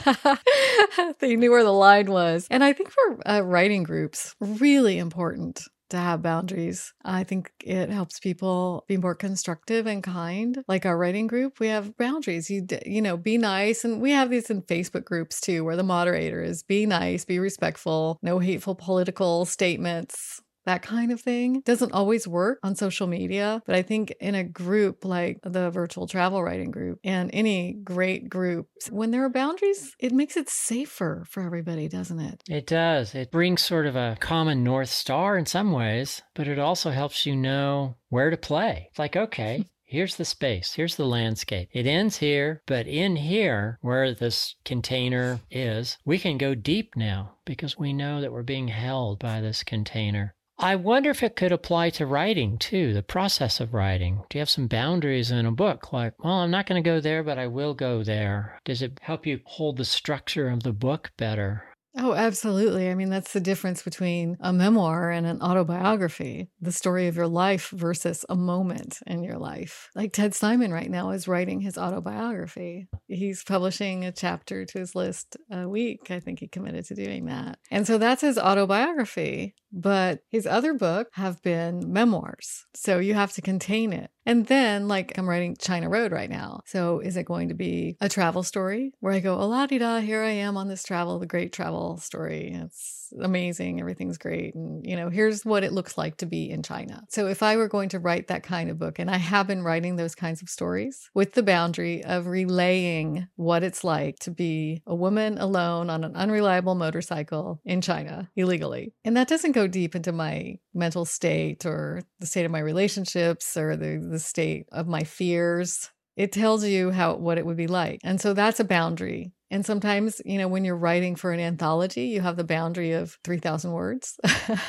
they knew where the line was. And I think for uh, writing groups, really important to have boundaries. I think it helps people be more constructive and kind. Like our writing group, we have boundaries. You you know, be nice and we have these in Facebook groups too where the moderator is be nice, be respectful, no hateful political statements, that kind of thing doesn't always work on social media. But I think in a group like the virtual travel writing group and any great group, when there are boundaries, it makes it safer for everybody, doesn't it? It does. It brings sort of a common North Star in some ways, but it also helps you know where to play. It's like, okay, Here's the space. Here's the landscape. It ends here, but in here, where this container is, we can go deep now because we know that we're being held by this container. I wonder if it could apply to writing too, the process of writing. Do you have some boundaries in a book? Like, well, I'm not going to go there, but I will go there. Does it help you hold the structure of the book better? Oh, absolutely. I mean, that's the difference between a memoir and an autobiography, the story of your life versus a moment in your life. Like Ted Simon right now is writing his autobiography. He's publishing a chapter to his list a week. I think he committed to doing that. And so that's his autobiography. But his other book have been memoirs. So you have to contain it. And then, like, I'm writing China Road right now. So, is it going to be a travel story where I go, la di da, here I am on this travel, the great travel story? It's amazing. Everything's great. And, you know, here's what it looks like to be in China. So, if I were going to write that kind of book, and I have been writing those kinds of stories with the boundary of relaying what it's like to be a woman alone on an unreliable motorcycle in China illegally. And that doesn't go deep into my mental state or the state of my relationships or the, the state of my fears. It tells you how what it would be like. And so that's a boundary. And sometimes, you know, when you're writing for an anthology, you have the boundary of 3,000 words.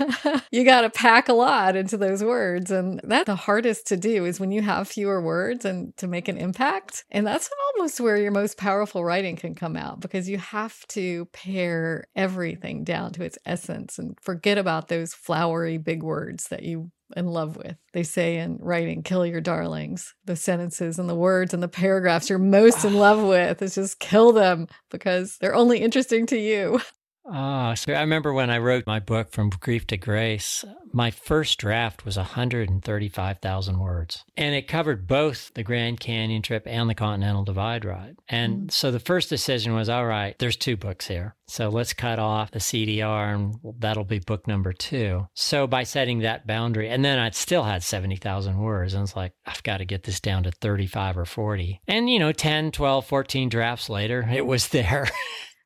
you got to pack a lot into those words. And that's the hardest to do is when you have fewer words and to make an impact. And that's almost where your most powerful writing can come out because you have to pare everything down to its essence and forget about those flowery big words that you in love with. They say in writing, kill your darlings. The sentences and the words and the paragraphs you're most in love with is just kill them because they're only interesting to you. Ah, so I remember when I wrote my book From Grief to Grace, my first draft was 135,000 words. And it covered both the Grand Canyon trip and the Continental Divide ride. And mm-hmm. so the first decision was all right, there's two books here. So let's cut off the CDR and that'll be book number two. So by setting that boundary, and then I'd still had 70,000 words. And it's like, I've got to get this down to 35 or 40. And, you know, 10, 12, 14 drafts later, it was there.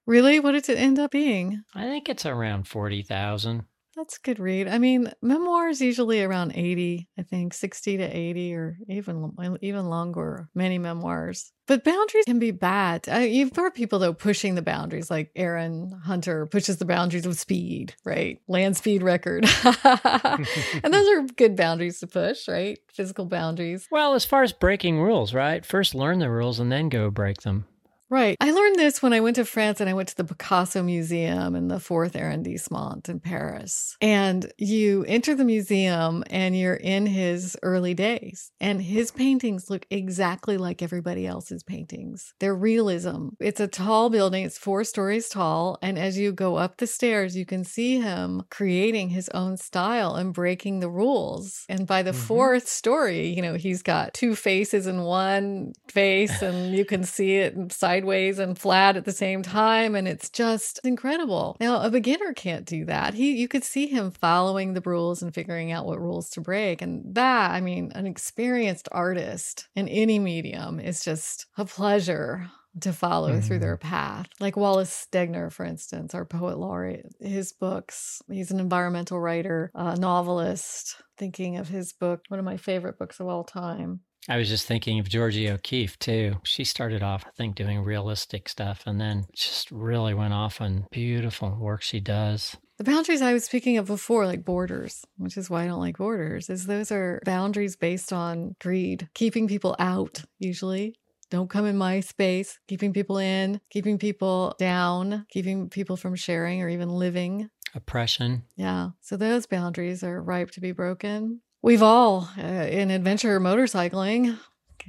Really? What did it end up being? I think it's around 40,000. That's a good read. I mean, memoirs usually around 80, I think 60 to 80 or even even longer, many memoirs. But boundaries can be bad. Uh, you've heard people though pushing the boundaries like Aaron Hunter pushes the boundaries of speed, right? Land speed record. and those are good boundaries to push, right? Physical boundaries. Well, as far as breaking rules, right? First learn the rules and then go break them. Right. I learned this when I went to France and I went to the Picasso Museum in the fourth arrondissement in Paris. And you enter the museum and you're in his early days. And his paintings look exactly like everybody else's paintings. They're realism. It's a tall building, it's four stories tall. And as you go up the stairs, you can see him creating his own style and breaking the rules. And by the mm-hmm. fourth story, you know, he's got two faces in one face, and you can see it side sideways and flat at the same time. And it's just incredible. Now, a beginner can't do that. He, you could see him following the rules and figuring out what rules to break. And that, I mean, an experienced artist in any medium is just a pleasure to follow mm-hmm. through their mm-hmm. path. Like Wallace Stegner, for instance, our poet laureate, his books, he's an environmental writer, a novelist. Thinking of his book, one of my favorite books of all time, I was just thinking of Georgia O'Keeffe too. She started off, I think, doing realistic stuff and then just really went off on beautiful work she does. The boundaries I was speaking of before, like borders, which is why I don't like borders, is those are boundaries based on greed, keeping people out, usually. Don't come in my space, keeping people in, keeping people down, keeping people from sharing or even living. Oppression. Yeah. So those boundaries are ripe to be broken. We've all, uh, in adventure motorcycling,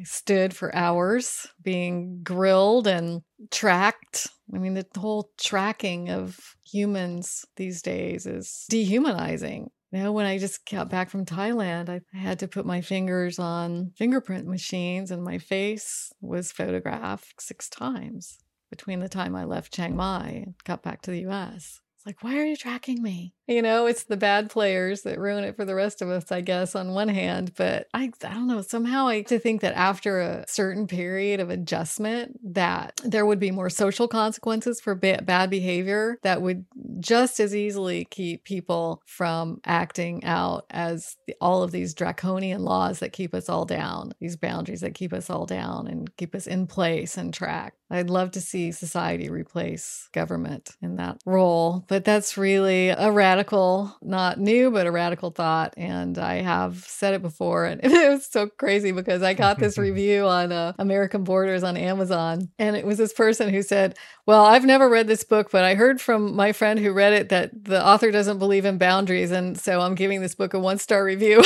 stood for hours being grilled and tracked. I mean, the whole tracking of humans these days is dehumanizing. You know, when I just got back from Thailand, I had to put my fingers on fingerprint machines, and my face was photographed six times between the time I left Chiang Mai and got back to the US. It's like, why are you tracking me? You know, it's the bad players that ruin it for the rest of us, I guess, on one hand. But I, I don't know. Somehow I to think that after a certain period of adjustment, that there would be more social consequences for ba- bad behavior that would just as easily keep people from acting out as the, all of these draconian laws that keep us all down, these boundaries that keep us all down and keep us in place and track. I'd love to see society replace government in that role, but that's really a radical radical, not new, but a radical thought. And I have said it before. And it was so crazy because I got this review on uh, American Borders on Amazon. And it was this person who said, Well, I've never read this book, but I heard from my friend who read it that the author doesn't believe in boundaries. And so I'm giving this book a one star review.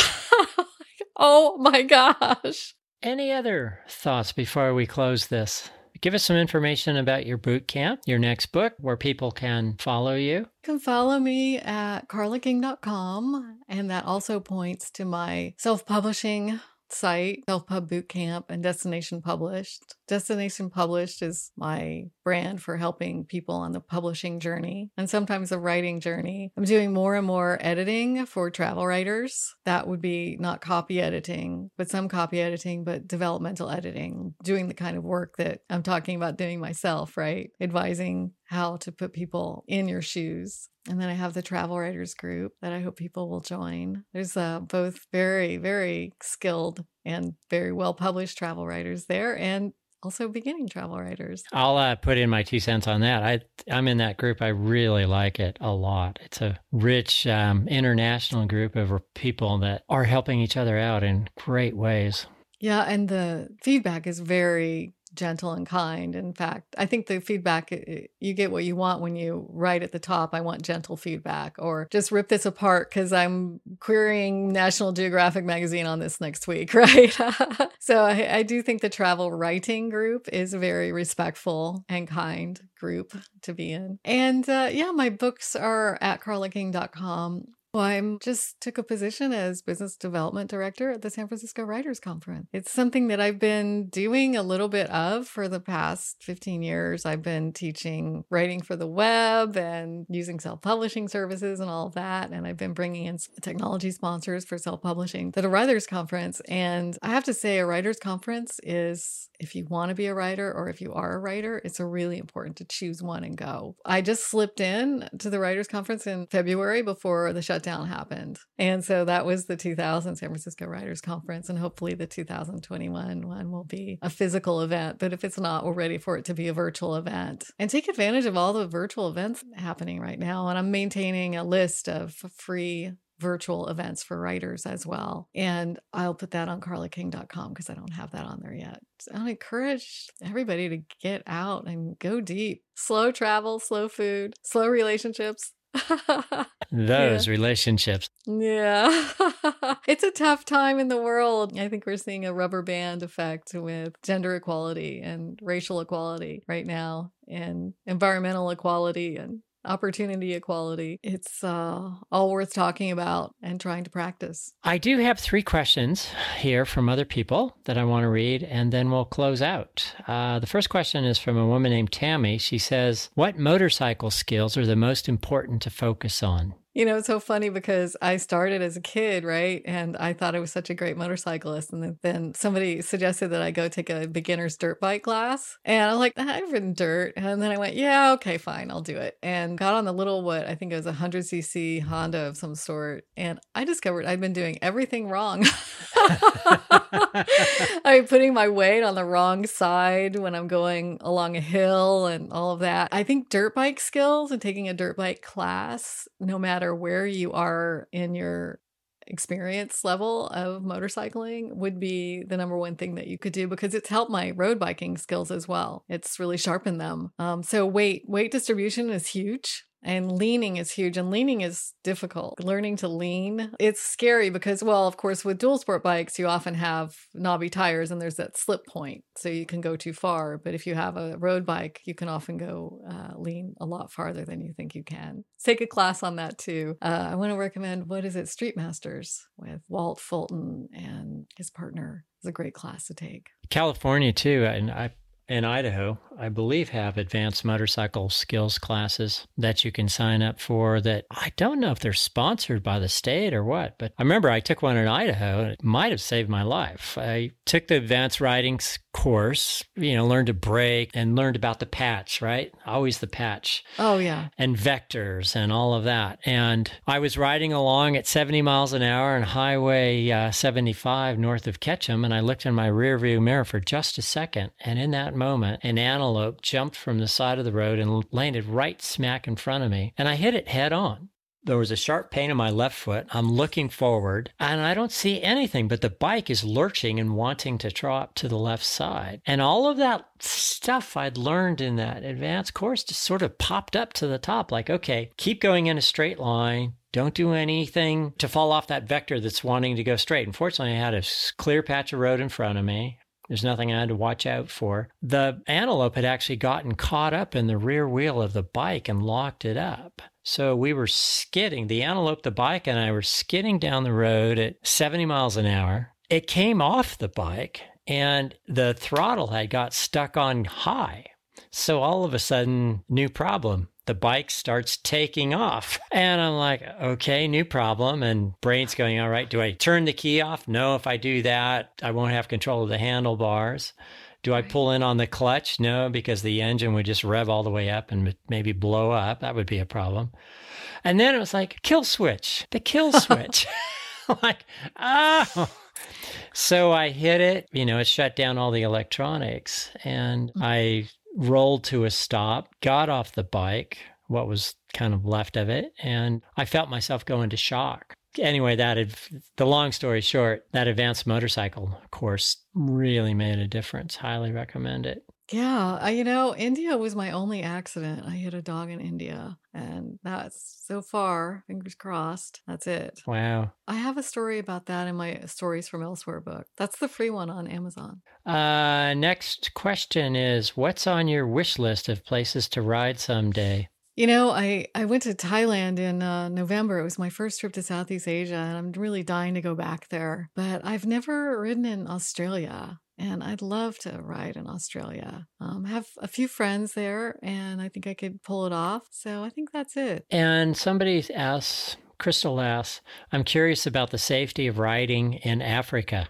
oh my gosh. Any other thoughts before we close this? Give us some information about your boot camp, your next book, where people can follow you. You can follow me at carlaking.com, and that also points to my self publishing site, Self Pub Bootcamp, and Destination Published. Destination Published is my brand for helping people on the publishing journey and sometimes the writing journey. I'm doing more and more editing for travel writers. That would be not copy editing, but some copy editing, but developmental editing, doing the kind of work that I'm talking about doing myself, right? Advising how to put people in your shoes. And then I have the travel writers group that I hope people will join. There's uh, both very, very skilled and very well published travel writers there and also beginning travel writers. I'll uh, put in my two cents on that. I I'm in that group. I really like it a lot. It's a rich um, international group of people that are helping each other out in great ways. Yeah, and the feedback is very gentle and kind. In fact, I think the feedback you get what you want when you write at the top, I want gentle feedback, or just rip this apart because I'm querying National Geographic magazine on this next week, right? so I, I do think the travel writing group is a very respectful and kind group to be in. And uh, yeah, my books are at carlaking.com. Well, I just took a position as business development director at the San Francisco Writers Conference. It's something that I've been doing a little bit of for the past 15 years. I've been teaching writing for the web and using self publishing services and all of that. And I've been bringing in technology sponsors for self publishing at a writers conference. And I have to say, a writers conference is, if you want to be a writer or if you are a writer, it's really important to choose one and go. I just slipped in to the writers conference in February before the shutdown shutdown happened. And so that was the 2000 San Francisco Writers Conference. And hopefully the 2021 one will be a physical event. But if it's not, we're ready for it to be a virtual event and take advantage of all the virtual events happening right now. And I'm maintaining a list of free virtual events for writers as well. And I'll put that on carlaking.com because I don't have that on there yet. I encourage everybody to get out and go deep. Slow travel, slow food, slow relationships, Those yeah. relationships. Yeah. it's a tough time in the world. I think we're seeing a rubber band effect with gender equality and racial equality right now and environmental equality and opportunity equality. It's uh, all worth talking about and trying to practice. I do have three questions here from other people that I want to read, and then we'll close out. Uh, the first question is from a woman named Tammy. She says, What motorcycle skills are the most important to focus on? You know, it's so funny because I started as a kid, right? And I thought I was such a great motorcyclist. And then somebody suggested that I go take a beginner's dirt bike class. And I'm like, I've ridden dirt. And then I went, yeah, okay, fine, I'll do it. And got on the little, what I think it was a 100cc Honda of some sort. And I discovered I'd been doing everything wrong. I'm putting my weight on the wrong side when I'm going along a hill and all of that. I think dirt bike skills and taking a dirt bike class, no matter where you are in your experience level of motorcycling would be the number one thing that you could do because it's helped my road biking skills as well. It's really sharpened them. Um, so weight weight distribution is huge. And leaning is huge, and leaning is difficult. Learning to lean, it's scary because, well, of course, with dual sport bikes, you often have knobby tires and there's that slip point, so you can go too far. But if you have a road bike, you can often go uh, lean a lot farther than you think you can. Take a class on that too. Uh, I want to recommend what is it, Street Masters with Walt Fulton and his partner. It's a great class to take. California too, and I in Idaho, I believe, have advanced motorcycle skills classes that you can sign up for. That I don't know if they're sponsored by the state or what, but I remember I took one in Idaho and it might have saved my life. I took the advanced riding course, you know, learned to brake and learned about the patch, right? Always the patch. Oh, yeah. And vectors and all of that. And I was riding along at 70 miles an hour on Highway uh, 75 north of Ketchum, and I looked in my rearview mirror for just a second. And in that moment, an antelope jumped from the side of the road and landed right smack in front of me, and I hit it head on. there was a sharp pain in my left foot. I'm looking forward and I don't see anything, but the bike is lurching and wanting to drop to the left side. And all of that stuff I'd learned in that advanced course just sort of popped up to the top like, okay, keep going in a straight line. Don't do anything to fall off that vector that's wanting to go straight. Unfortunately, I had a clear patch of road in front of me. There's nothing I had to watch out for. The antelope had actually gotten caught up in the rear wheel of the bike and locked it up. So we were skidding. The antelope, the bike, and I were skidding down the road at 70 miles an hour. It came off the bike and the throttle had got stuck on high. So all of a sudden, new problem the bike starts taking off. And I'm like, okay, new problem. And brain's going, all right, do I turn the key off? No, if I do that, I won't have control of the handlebars. Do I pull in on the clutch? No, because the engine would just rev all the way up and maybe blow up. That would be a problem. And then it was like, kill switch, the kill switch. like, oh. So I hit it, you know, it shut down all the electronics and mm. I rolled to a stop, got off the bike, what was kind of left of it, and I felt myself go into shock. Anyway, that the long story short, that advanced motorcycle course really made a difference. Highly recommend it. Yeah, I, you know, India was my only accident. I hit a dog in India, and that's so far, fingers crossed, that's it. Wow. I have a story about that in my Stories from Elsewhere book. That's the free one on Amazon. Uh, next question is What's on your wish list of places to ride someday? You know, I, I went to Thailand in uh, November. It was my first trip to Southeast Asia, and I'm really dying to go back there. But I've never ridden in Australia and I'd love to ride in Australia. Um, have a few friends there, and I think I could pull it off. So I think that's it. And somebody asks, Crystal asks, I'm curious about the safety of riding in Africa.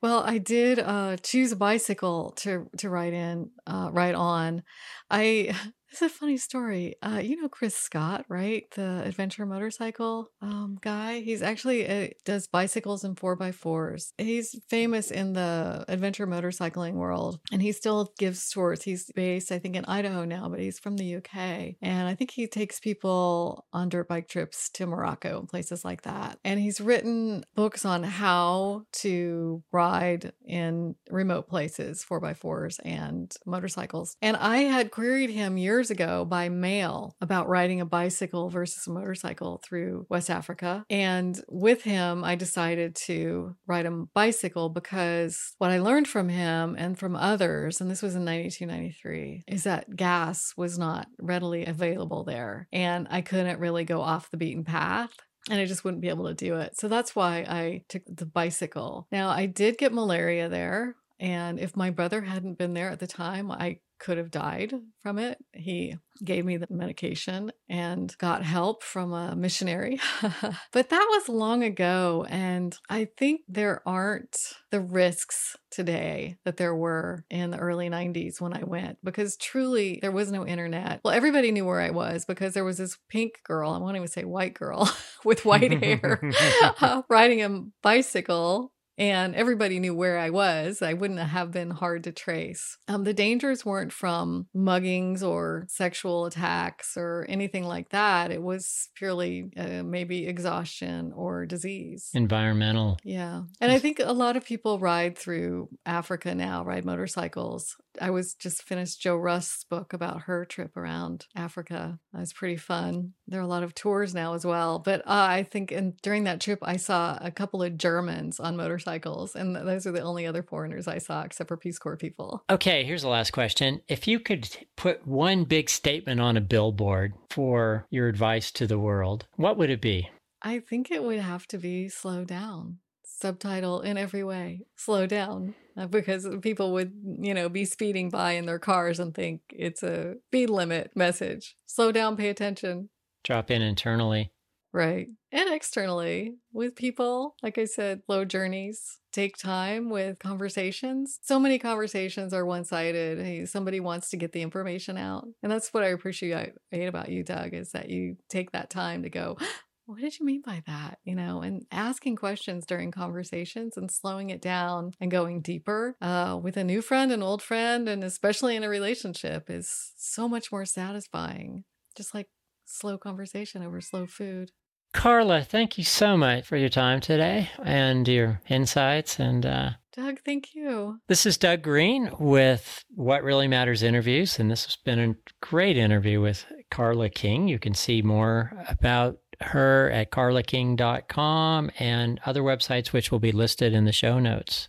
Well, I did uh, choose a bicycle to to ride in, uh, ride on. I it's a funny story. Uh, you know Chris Scott, right? The adventure motorcycle um, guy. He's actually uh, does bicycles and four by fours. He's famous in the adventure motorcycling world, and he still gives tours. He's based, I think, in Idaho now, but he's from the UK, and I think he takes people on dirt bike trips to Morocco and places like that. And he's written books on how to ride in remote places, four by fours and motorcycles. And I had queried him years years ago by mail about riding a bicycle versus a motorcycle through West Africa. And with him, I decided to ride a bicycle because what I learned from him and from others, and this was in 92, 93, is that gas was not readily available there. And I couldn't really go off the beaten path and I just wouldn't be able to do it. So that's why I took the bicycle. Now, I did get malaria there. And if my brother hadn't been there at the time, I could have died from it. He gave me the medication and got help from a missionary. but that was long ago. And I think there aren't the risks today that there were in the early 90s when I went because truly there was no internet. Well, everybody knew where I was because there was this pink girl, I won't even say white girl with white hair, uh, riding a bicycle and everybody knew where I was. I wouldn't have been hard to trace. Um, the dangers weren't from muggings or sexual attacks or anything like that. It was purely uh, maybe exhaustion or disease. Environmental. Yeah. And I think a lot of people ride through Africa now, ride motorcycles. I was just finished Jo Rust's book about her trip around Africa. That was pretty fun. There are a lot of tours now as well. But uh, I think in, during that trip, I saw a couple of Germans on motorcycles, and those are the only other foreigners I saw except for Peace Corps people. Okay, here's the last question. If you could put one big statement on a billboard for your advice to the world, what would it be? I think it would have to be slow down subtitle in every way slow down uh, because people would you know be speeding by in their cars and think it's a speed limit message slow down pay attention drop in internally right and externally with people like i said slow journeys take time with conversations so many conversations are one-sided hey, somebody wants to get the information out and that's what i appreciate about you doug is that you take that time to go what did you mean by that? You know, and asking questions during conversations and slowing it down and going deeper uh, with a new friend, an old friend, and especially in a relationship is so much more satisfying. Just like slow conversation over slow food. Carla, thank you so much for your time today and your insights. And uh, Doug, thank you. This is Doug Green with What Really Matters Interviews. And this has been a great interview with Carla King. You can see more about her at carlaking.com and other websites, which will be listed in the show notes.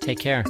Take care.